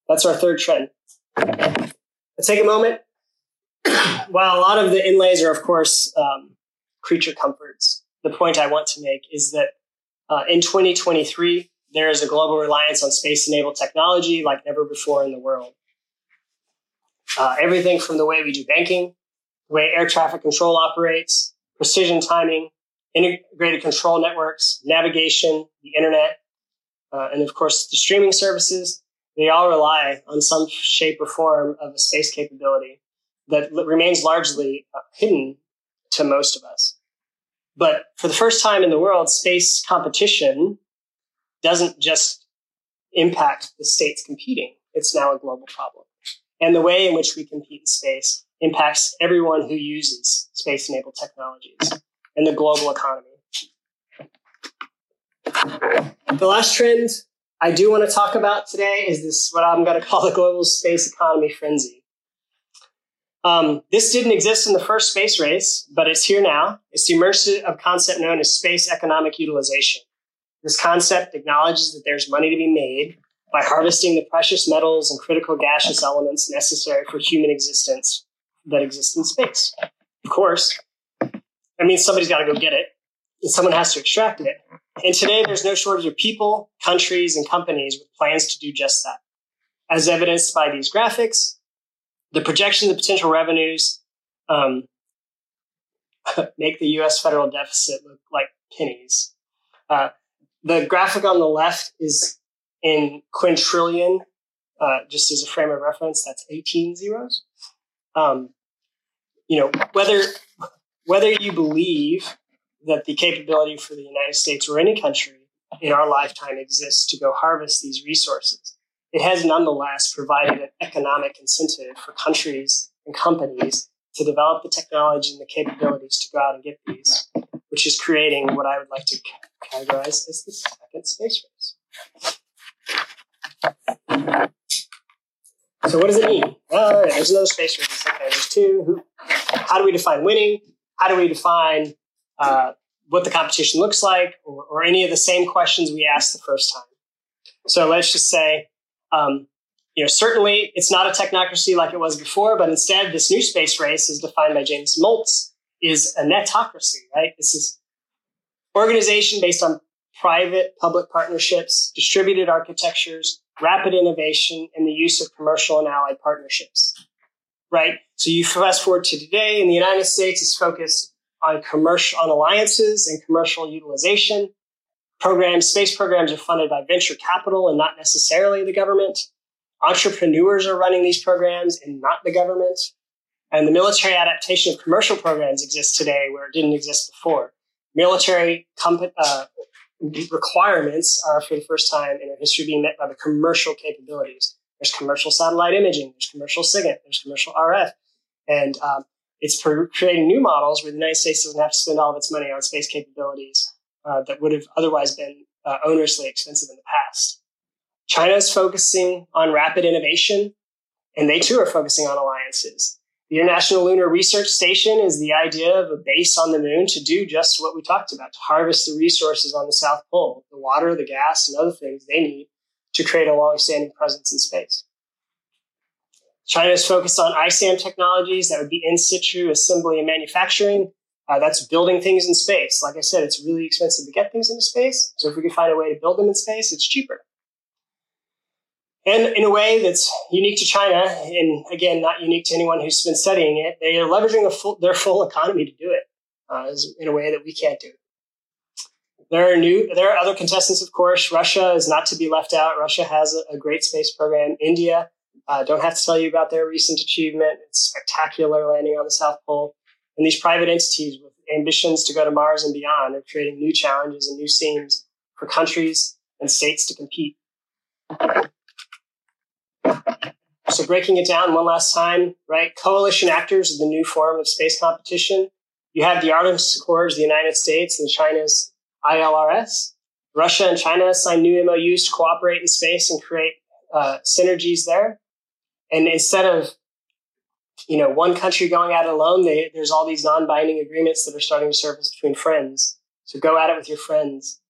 That's our third trend. Let's take a moment. While a lot of the inlays are, of course, um, creature comforts, the point I want to make is that uh, in 2023, there is a global reliance on space enabled technology like never before in the world. Uh, everything from the way we do banking, the way air traffic control operates, precision timing, integrated control networks, navigation, the internet, uh, and of course the streaming services, they all rely on some shape or form of a space capability that remains largely uh, hidden to most of us. But for the first time in the world, space competition doesn't just impact the states competing. It's now a global problem. And the way in which we compete in space impacts everyone who uses space enabled technologies and the global economy. The last trend I do want to talk about today is this, what I'm going to call the global space economy frenzy. Um, this didn't exist in the first space race, but it's here now. It's the of concept known as space economic utilization. This concept acknowledges that there's money to be made by harvesting the precious metals and critical gaseous elements necessary for human existence that exist in space. Of course, that means somebody's got to go get it, and someone has to extract it. And today, there's no shortage of people, countries, and companies with plans to do just that. As evidenced by these graphics, the projection of the potential revenues um, make the U.S. federal deficit look like pennies. Uh, the graphic on the left is in quintillion, uh, just as a frame of reference. That's 18 zeros. Um, you know whether whether you believe that the capability for the United States or any country in our lifetime exists to go harvest these resources it has nonetheless provided an economic incentive for countries and companies to develop the technology and the capabilities to go out and get these, which is creating what I would like to categorize as the second space race. So, what does it mean? Uh, there's another space race. Okay, there's two. How do we define winning? How do we define uh, what the competition looks like, or, or any of the same questions we asked the first time? So, let's just say um, you know, certainly it's not a technocracy like it was before, but instead this new space race is defined by James Moltz is a netocracy, right? This is organization based on private public partnerships, distributed architectures, rapid innovation, and the use of commercial and allied partnerships, right? So you fast forward to today in the United States is focused on commercial, on alliances and commercial utilization, programs, space programs are funded by venture capital and not necessarily the government. Entrepreneurs are running these programs and not the government. And the military adaptation of commercial programs exists today where it didn't exist before. Military comp- uh, requirements are for the first time in our history being met by the commercial capabilities. There's commercial satellite imaging, there's commercial SIGINT, there's commercial RF. And um, it's for creating new models where the United States doesn't have to spend all of its money on space capabilities uh, that would have otherwise been uh, onerously expensive in the past. China is focusing on rapid innovation, and they too are focusing on alliances. The International Lunar Research Station is the idea of a base on the moon to do just what we talked about, to harvest the resources on the South Pole, the water, the gas, and other things they need to create a long-standing presence in space. China is focused on ISAM technologies that would be in situ assembly and manufacturing, uh, that's building things in space. Like I said, it's really expensive to get things into space. So if we can find a way to build them in space, it's cheaper. And in a way that's unique to China, and again, not unique to anyone who's been studying it, they are leveraging full, their full economy to do it uh, in a way that we can't do. There are new, there are other contestants, of course. Russia is not to be left out. Russia has a, a great space program. India, uh, don't have to tell you about their recent achievement. It's spectacular landing on the South Pole. And these private entities with ambitions to go to Mars and beyond are creating new challenges and new scenes for countries and states to compete. So breaking it down one last time, right? Coalition actors is the new form of space competition. You have the Artemis Accords, the United States and China's ILRS. Russia and China signed new MOUs to cooperate in space and create uh, synergies there. And instead of you know, one country going at it alone, they, there's all these non-binding agreements that are starting to surface between friends. So go at it with your friends.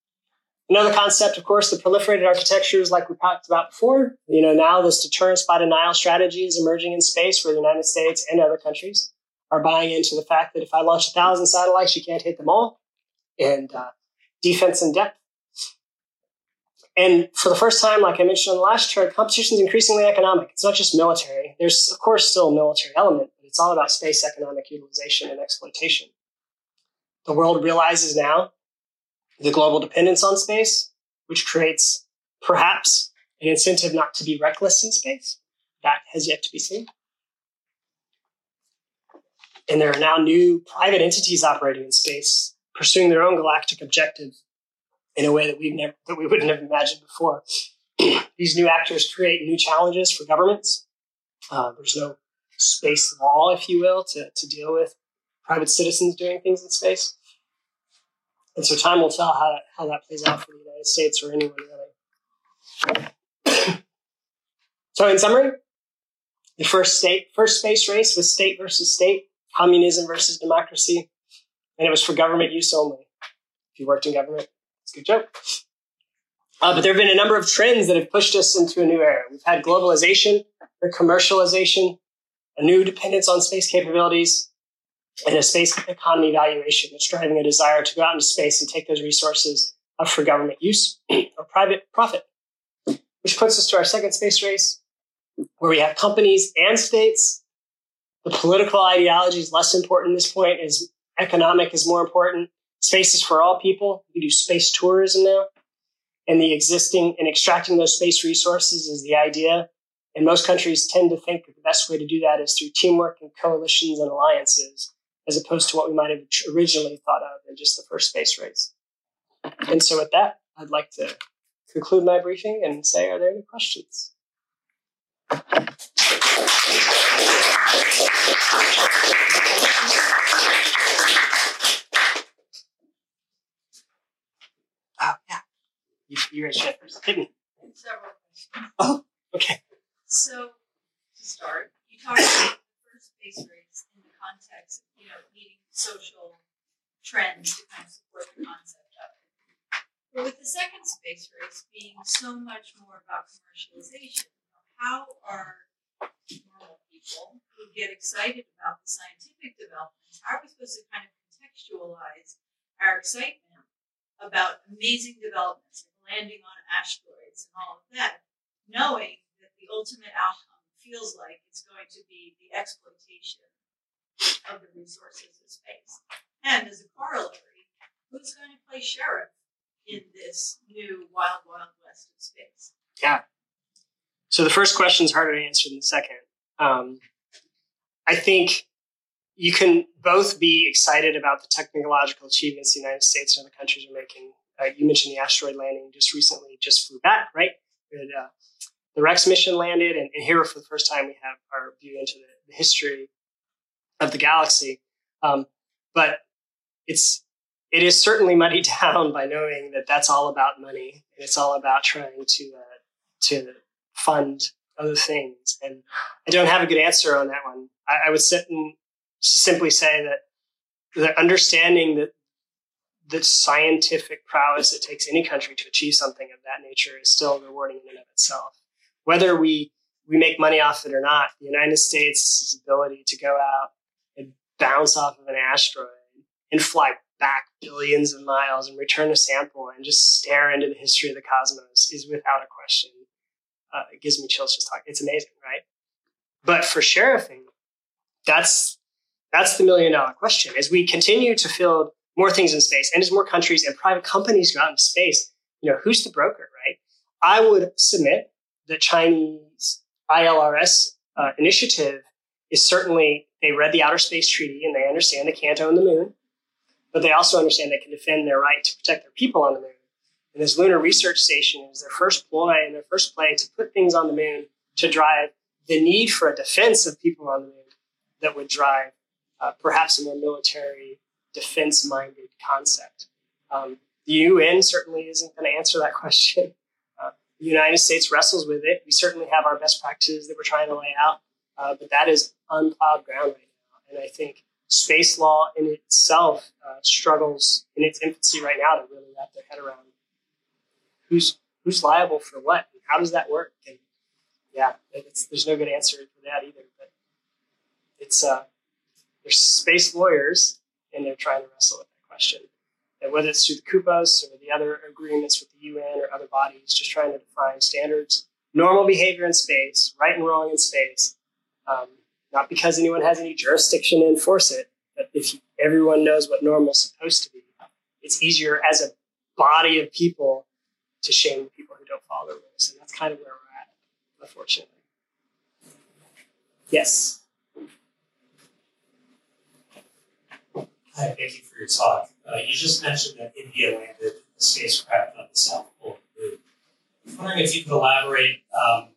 Another concept, of course, the proliferated architectures, like we talked about before. You know, now this deterrence by denial strategy is emerging in space, where the United States and other countries are buying into the fact that if I launch a thousand satellites, you can't hit them all, and uh, defense in depth. And for the first time, like I mentioned on the last chart, competition is increasingly economic. It's not just military. There's, of course, still a military element, but it's all about space economic utilization and exploitation. The world realizes now the global dependence on space, which creates perhaps an incentive not to be reckless in space. That has yet to be seen. And there are now new private entities operating in space, pursuing their own galactic objectives in a way that we've never that we wouldn't have imagined before. These new actors create new challenges for governments. Uh, there's no space law, if you will, to, to deal with private citizens doing things in space. And so time will tell how that, how that plays out for the United States or anyone really. so in summary, the first state, first space race was state versus state, communism versus democracy, and it was for government use only. If you worked in government, it's a good joke. Uh, but there have been a number of trends that have pushed us into a new era. We've had globalization, commercialization, a new dependence on space capabilities, and a space economy valuation that's driving a desire to go out into space and take those resources up for government use or private profit. Which puts us to our second space race, where we have companies and states. The political ideology is less important at this point, as economic is more important. Space is for all people. You do space tourism now. And the existing and extracting those space resources is the idea. And most countries tend to think that the best way to do that is through teamwork and coalitions and alliances as opposed to what we might have originally thought of in just the first space race. And so, with that, I'd like to conclude my briefing and say, are there any questions? Oh, yeah. You, you raised your first. Hit me. Several questions. Oh, okay. So, to start, you talked about the first space race context you know, needing social trends to kind of support the concept of it. But with the second space race being so much more about commercialization, how are normal people who get excited about the scientific developments, how are we supposed to kind of contextualize our excitement about amazing developments like landing on asteroids and all of that, knowing that the ultimate outcome feels like it's going to be the exploitation of the resources of space. And as a corollary, who's going to play sheriff in this new wild, wild west of space? Yeah. So the first question is harder to answer than the second. Um, I think you can both be excited about the technological achievements the United States and other countries are making. Uh, you mentioned the asteroid landing just recently, just flew back, right? Uh, the Rex mission landed, and, and, here for the first time we have our view into the, the history of the galaxy. Um, but it's it is certainly muddied down by knowing that that's all about money and it's all about trying to uh, to fund other things. And I don't have a good answer on that one. I, I would sit and simply say that the understanding that the scientific prowess it takes any country to achieve something of that nature is still rewarding in and of itself. Whether we we make money off it or not, the United States' ability to go out bounce off of an asteroid and fly back billions of miles and return a sample and just stare into the history of the cosmos is without a question. Uh, it gives me chills just talking. It's amazing, right? But for sheriffing, that's that's the million dollar question. As we continue to field more things in space, and as more countries and private companies go out into space, you know, who's the broker, right? I would submit the Chinese ILRS uh, initiative is certainly they read the Outer Space Treaty and they understand they can't own the moon, but they also understand they can defend their right to protect their people on the moon. And this lunar research station is their first ploy and their first play to put things on the moon to drive the need for a defense of people on the moon that would drive uh, perhaps a more military defense minded concept. Um, the UN certainly isn't going to answer that question. Uh, the United States wrestles with it. We certainly have our best practices that we're trying to lay out. Uh, but that is unplowed ground right now. And I think space law in itself uh, struggles in its infancy right now to really wrap their head around who's who's liable for what and how does that work. And yeah, there's no good answer for that either. But it's uh, there's space lawyers and they're trying to wrestle with that question. And whether it's through the COPUOS or the other agreements with the UN or other bodies, just trying to define standards, normal behavior in space, right and wrong in space, um, not because anyone has any jurisdiction to enforce it, but if everyone knows what normal is supposed to be, it's easier as a body of people to shame people who don't follow the rules. And that's kind of where we're at, unfortunately. Yes. Hi, thank you for your talk. Uh, you just mentioned that India landed a spacecraft on the South Pole Moon. I'm wondering if you could elaborate um,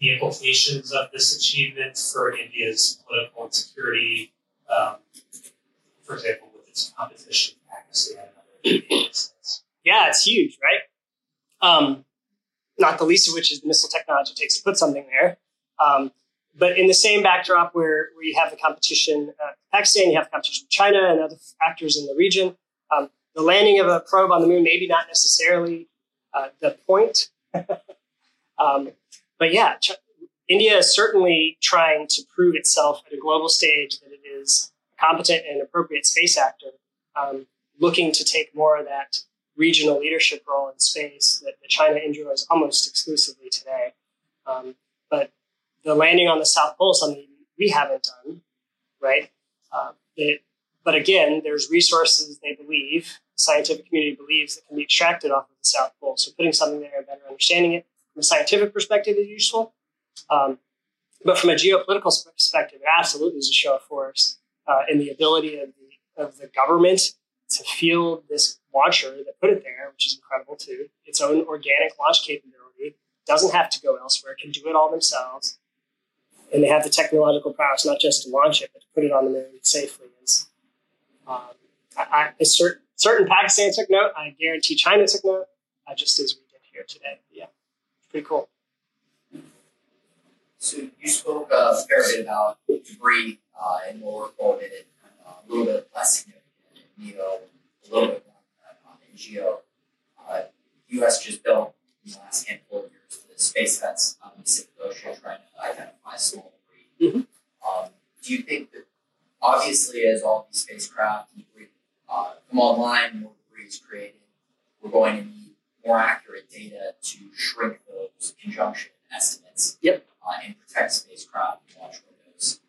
the implications of this achievement for India's political and security, um, for example, with its competition with Pakistan and other states. Yeah, it's huge, right? Um, not the least of which is the missile technology it takes to put something there. Um, but in the same backdrop where, where you have the competition, uh, Pakistan, you have competition with China and other actors in the region. Um, the landing of a probe on the moon, maybe not necessarily uh, the point. um, but yeah, India is certainly trying to prove itself at a global stage that it is a competent and appropriate space actor, um, looking to take more of that regional leadership role in space that, that China enjoys almost exclusively today. Um, but the landing on the South Pole is something we haven't done, right? Uh, it, but again, there's resources they believe, the scientific community believes that can be extracted off of the South Pole. So putting something there and better understanding it from a scientific perspective is useful. Um, but from a geopolitical perspective, it absolutely is a show of force uh, in the ability of the, of the government to field this launcher that put it there, which is incredible too. Its own organic launch capability doesn't have to go elsewhere; can do it all themselves, and they have the technological prowess not just to launch it, but to put it on the moon safely. Um, certain Pakistan took note. I guarantee China took note, uh, just as we did here today. Yeah, pretty cool. So you spoke uh, a fair bit about debris uh, and lower orbit, uh, a little bit less significant in MEO, a little bit more uh, in GEO. Uh, U.S. just built in the last handful of years the Space Fence on the Pacific Ocean trying to identify small debris. Mhm. Um, do you think that obviously as all these spacecraft and debris uh, come online, more debris is created, we're going to need more accurate data to shrink those conjunction estimates Yep. uh, and protect spacecraft and launch windows.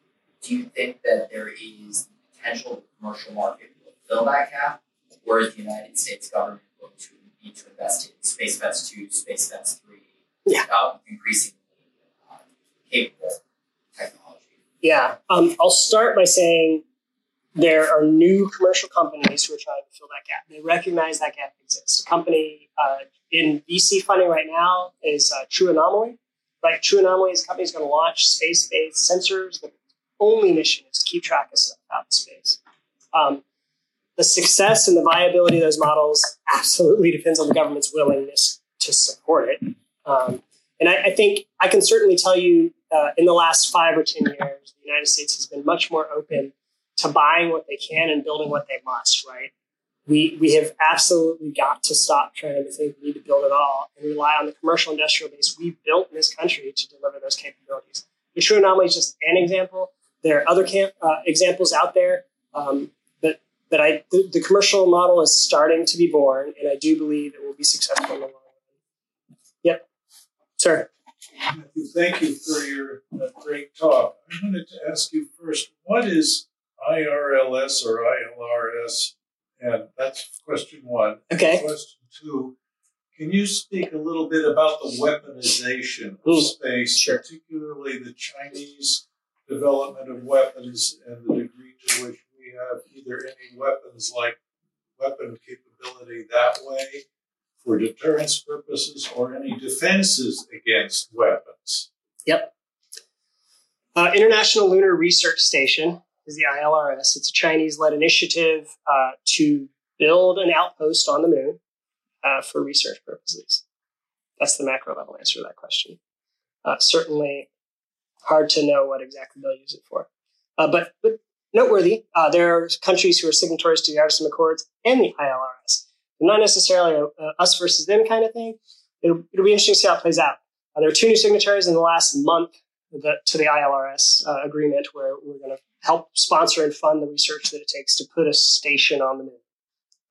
Do you think that there is the potential the commercial market will fill that gap, or is the United States government going to need to invest in Space Fence 2, Space Fence 3, Yeah. uh, increasingly uh, capable technology? Yeah, um, I'll start by saying there are new commercial companies who are trying to fill that gap. They recognize that gap exists. A company uh, in VC funding right now is uh, True Anomaly. Right, True Anomaly is a company that's going to launch space-based sensors. The only mission is to keep track of stuff out in space. Um, the success and the viability of those models absolutely depends on the government's willingness to support it. Um, and I, I think I can certainly tell you uh, in the last five or 10 years, the United States has been much more open to buying what they can and building what they must, right? We, we have absolutely got to stop trying to think we need to build it all and rely on the commercial industrial base we built in this country to deliver those capabilities. The True Anomaly is just an example. There are other camp, uh, examples out there, um, but, but I, the, the commercial model is starting to be born, and I do believe it will be successful in the long run. Yep. Sir. Thank you for your uh, great talk. I wanted to ask you first, what is IRLS or ILRS? And that's question one. Okay. Question two, can you speak a little bit about the weaponization of Ooh, space, sure. particularly the Chinese development of weapons and the degree to which we have either any weapons like weapon capability that way for deterrence purposes or any defenses against weapons? Uh, International Lunar Research Station is the ILRS. It's a Chinese led initiative uh, to build an outpost on the moon uh, for research purposes. That's the macro level answer to that question. Uh, certainly hard to know what exactly they'll use it for. Uh, but, but noteworthy, uh, there are countries who are signatories to the Artemis Accords and the ILRS. Not necessarily a, a us versus them kind of thing. It'll, it'll be interesting to see how it plays out. Uh, there are two new signatories in the last month to the ILRS uh, agreement, where we're going to help sponsor and fund the research that it takes to put a station on the moon.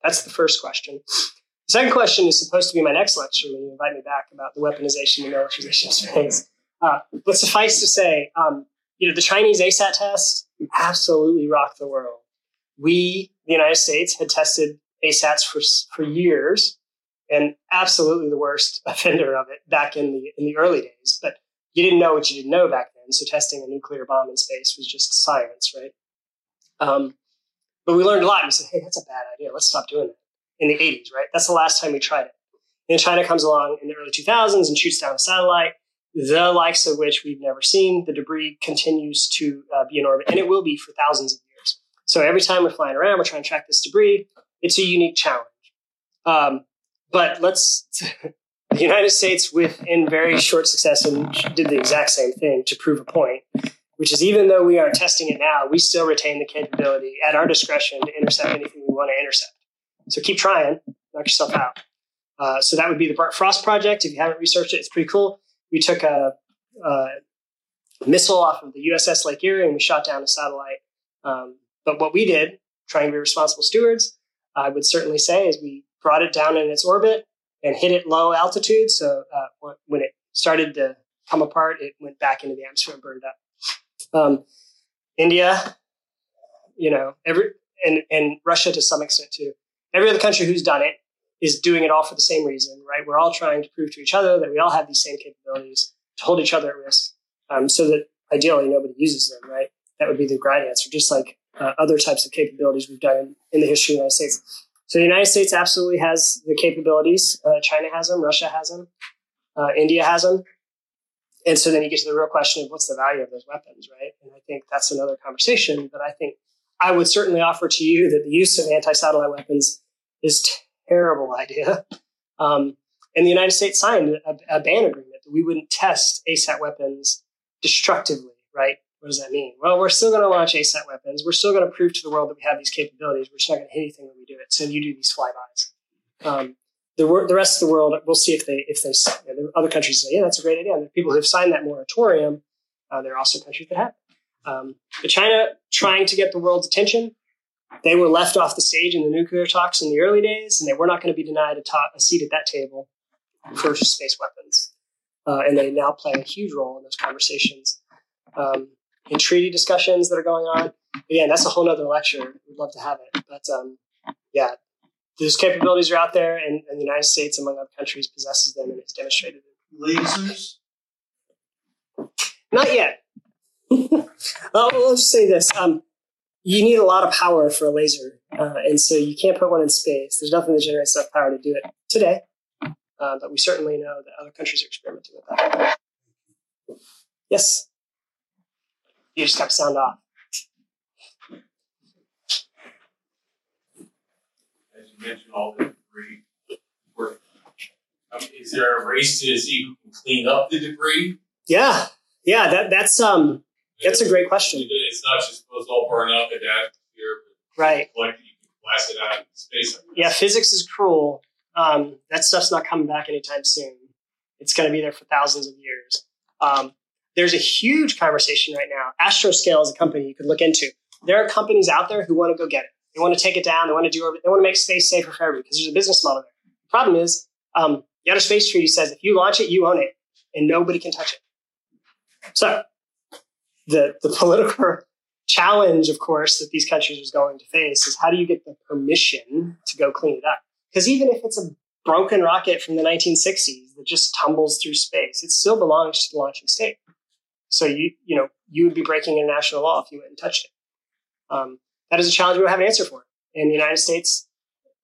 That's the first question. The second question is supposed to be my next lecture when you invite me back about the weaponization and militarization space. Uh, but suffice to say, um, you know, the Chinese ASAT test absolutely rocked the world. we, the United States, had tested ASATs for for years, and absolutely the worst offender of it back in the in the early days. But you didn't know what you didn't know back then, so testing a nuclear bomb in space was just science, right? Um, but we learned a lot. We said, "Hey, that's a bad idea. Let's stop doing it." In the '80s, right? That's the last time we tried it. Then China comes along in the early 2000s and shoots down a satellite, the likes of which we've never seen. The debris continues to uh, be in orbit, and it will be for thousands of years. So every time we're flying around, we're trying to track this debris. It's a unique challenge. Um, but let's the United States, within very short success, and did the exact same thing to prove a point, which is even though we are testing it now, we still retain the capability at our discretion to intercept anything we want to intercept. So keep trying, knock yourself out. Uh, so that would be the Burnt Frost project. If you haven't researched it, it's pretty cool. We took a, a missile off of the USS Lake Erie and we shot down a satellite. Um, but what we did, trying to be responsible stewards, I would certainly say, is we brought it down in its orbit and hit it low altitude. So uh, when it started to come apart, it went back into the atmosphere and burned up. Um, India, you know, every and and Russia to some extent too. Every other country who's done it is doing it all for the same reason, right? We're all trying to prove to each other that we all have these same capabilities to hold each other at risk, um, so that ideally nobody uses them, right? That would be the right answer, just like uh, other types of capabilities we've done in, in the history of the United States. So the United States absolutely has the capabilities. Uh, China has them. Russia has them. Uh, India has them. And so then you get to the real question of what's the value of those weapons, right? And I think that's another conversation. But I think I would certainly offer to you that the use of anti-satellite weapons is terrible idea. Um, and the United States signed a, a ban agreement that we wouldn't test ASAT weapons destructively, right? What does that mean? Well, we're still going to launch ASAT weapons. We're still going to prove to the world that we have these capabilities. We're just not going to hit anything when we do it. So you do these flybys. Um, the, the rest of the world, we'll see if they if they you know, other countries say, yeah, that's a great idea. And people who have signed that moratorium, uh, there are also countries that have. Um, but China trying to get the world's attention, they were left off the stage in the nuclear talks in the early days, and they were not going to be denied a, a seat at that table for space weapons. Uh, and they now play a huge role in those conversations. Um, in treaty discussions that are going on. Again, that's a whole other lecture. We'd love to have it. But um, yeah, those capabilities are out there, and, and, the United States, among other countries, possesses them and has demonstrated it. Lasers? Not yet. well, I'll just say this. Um, you need a lot of power for a laser, uh, and so you can't put one in space. There's nothing that generates enough power to do it today, uh, but we certainly know that other countries are experimenting with that. Yes you just have to sound off. As you mentioned, all the debris. Um, is there a race to see who can clean up the debris? Yeah, yeah. That that's um that's a great question. It's not just supposed to all burn up the atmosphere, but right. Like you can blast it out in space. Yeah, physics is cruel. Um, that stuff's not coming back anytime soon. It's going to be there for thousands of years. Um, there's a huge conversation right now. Astroscale is a company you could look into. There are companies out there who want to go get it. They want to take it down. They want to do. They want to make space safer for everybody because there's a business model there. The problem is, um, the Outer Space Treaty says if you launch it, you own it, and nobody can touch it. So, the the political challenge, of course, that these countries are going to face is how do you get the permission to go clean it up? Because even if it's a broken rocket from the 1960s that just tumbles through space, it still belongs to the launching state. So you you know you would be breaking international law if you went and touched it. Um, that is a challenge we don't have an answer for. In the United States,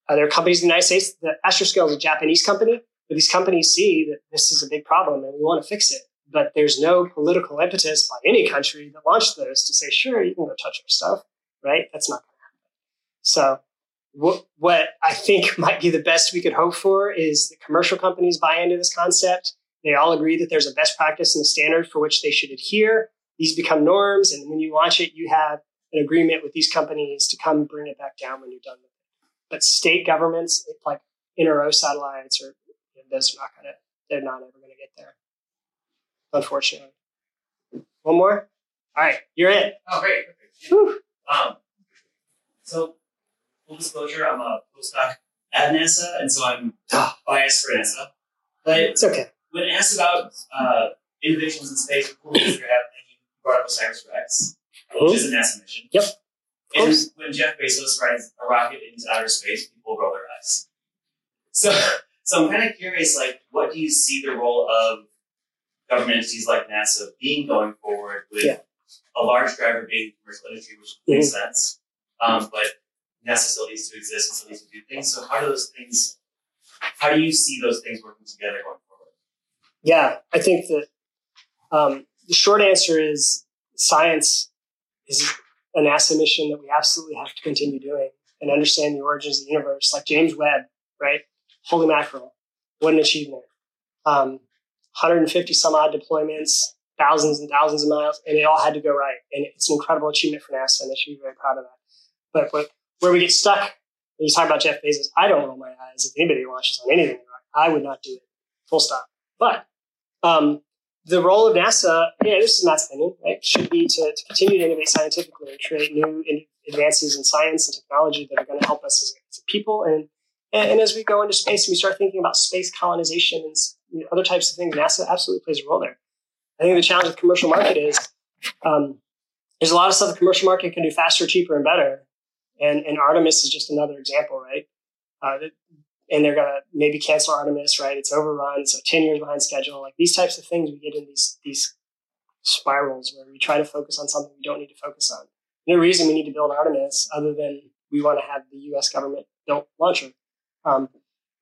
uh, there are companies in the United States. The Astroscale is a Japanese company, but these companies see that this is a big problem and we want to fix it. But there's no political impetus by any country that launched those to say, sure, you can go touch our stuff, right? That's not going to happen. So what, what I think might be the best we could hope for is that commercial companies buy into this concept they all agree that there's a best practice and a standard for which they should adhere. These become norms, and when you launch it, you have an agreement with these companies to come bring it back down when you're done with it. But state governments, like NRO satellites, or you know, those are not gonna, they're not ever gonna get there, unfortunately. One more. All right, you're it. Oh, great. Um, so full disclosure, I'm a postdoc at NASA, and so I'm biased for NASA. But It's okay. When asked about uh, innovations in space cool things that are happening, you brought up Osiris Rex, Mhm. which is a NASA mission. Yep. And when Jeff Bezos rides a rocket into outer space, people roll their eyes. So, so I'm kind of curious, like, what do you see the role of government entities like NASA being going forward with Yeah. a large driver being commercial industry, which makes sense, um, but NASA still needs to exist and still needs to do things. So how do those things, how do you see those things working together going forward? Yeah, I think that um, the short answer is science is a NASA mission that we absolutely have to continue doing and understand the origins of the universe. Like James Webb, right? Holy mackerel, what an achievement! Um, 150 some odd deployments, thousands and thousands of miles, and it all had to go right. And it's an incredible achievement for NASA, and they should be very proud of that. But, but where we get stuck, when you talk about Jeff Bezos, I don't roll my eyes if anybody launches on anything. I would not do it. Full stop. But um, the role of NASA, yeah, this is Matt's opinion, right, should be to, to continue to innovate scientifically and create new in, advances in science and technology that are going to help us as as people. And, and, and as we go into space and we start thinking about space colonization and you know, other types of things, NASA absolutely plays a role there. I think the challenge with commercial market is um, there's a lot of stuff the commercial market can do faster, cheaper, and better. And, and Artemis is just another example, right? Uh, and they're gonna maybe cancel Artemis, right? It's overrun, so ten years behind schedule. Like these types of things, we get in these these spirals where we try to focus on something we don't need to focus on. No reason we need to build Artemis other than we want to have the U.S. government built launcher. Um,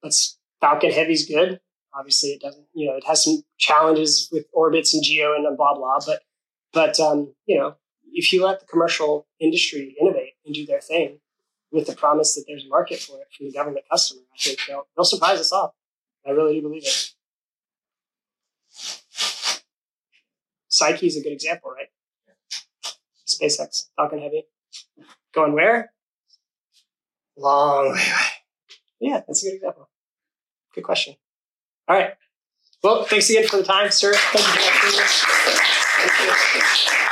but Falcon Heavy is good. Obviously, it doesn't. You know, it has some challenges with orbits and geo and blah blah. But but um, you know, if you let the commercial industry innovate and do their thing, with the promise that there's a market for it from the government customer, I think they'll, they'll surprise us all. I really do believe it. Psyche is a good example, right? SpaceX, Falcon Heavy. Going where? Long way away. Yeah, that's a good example. Good question. All right. Well, thanks again for the time, sir. Thank you.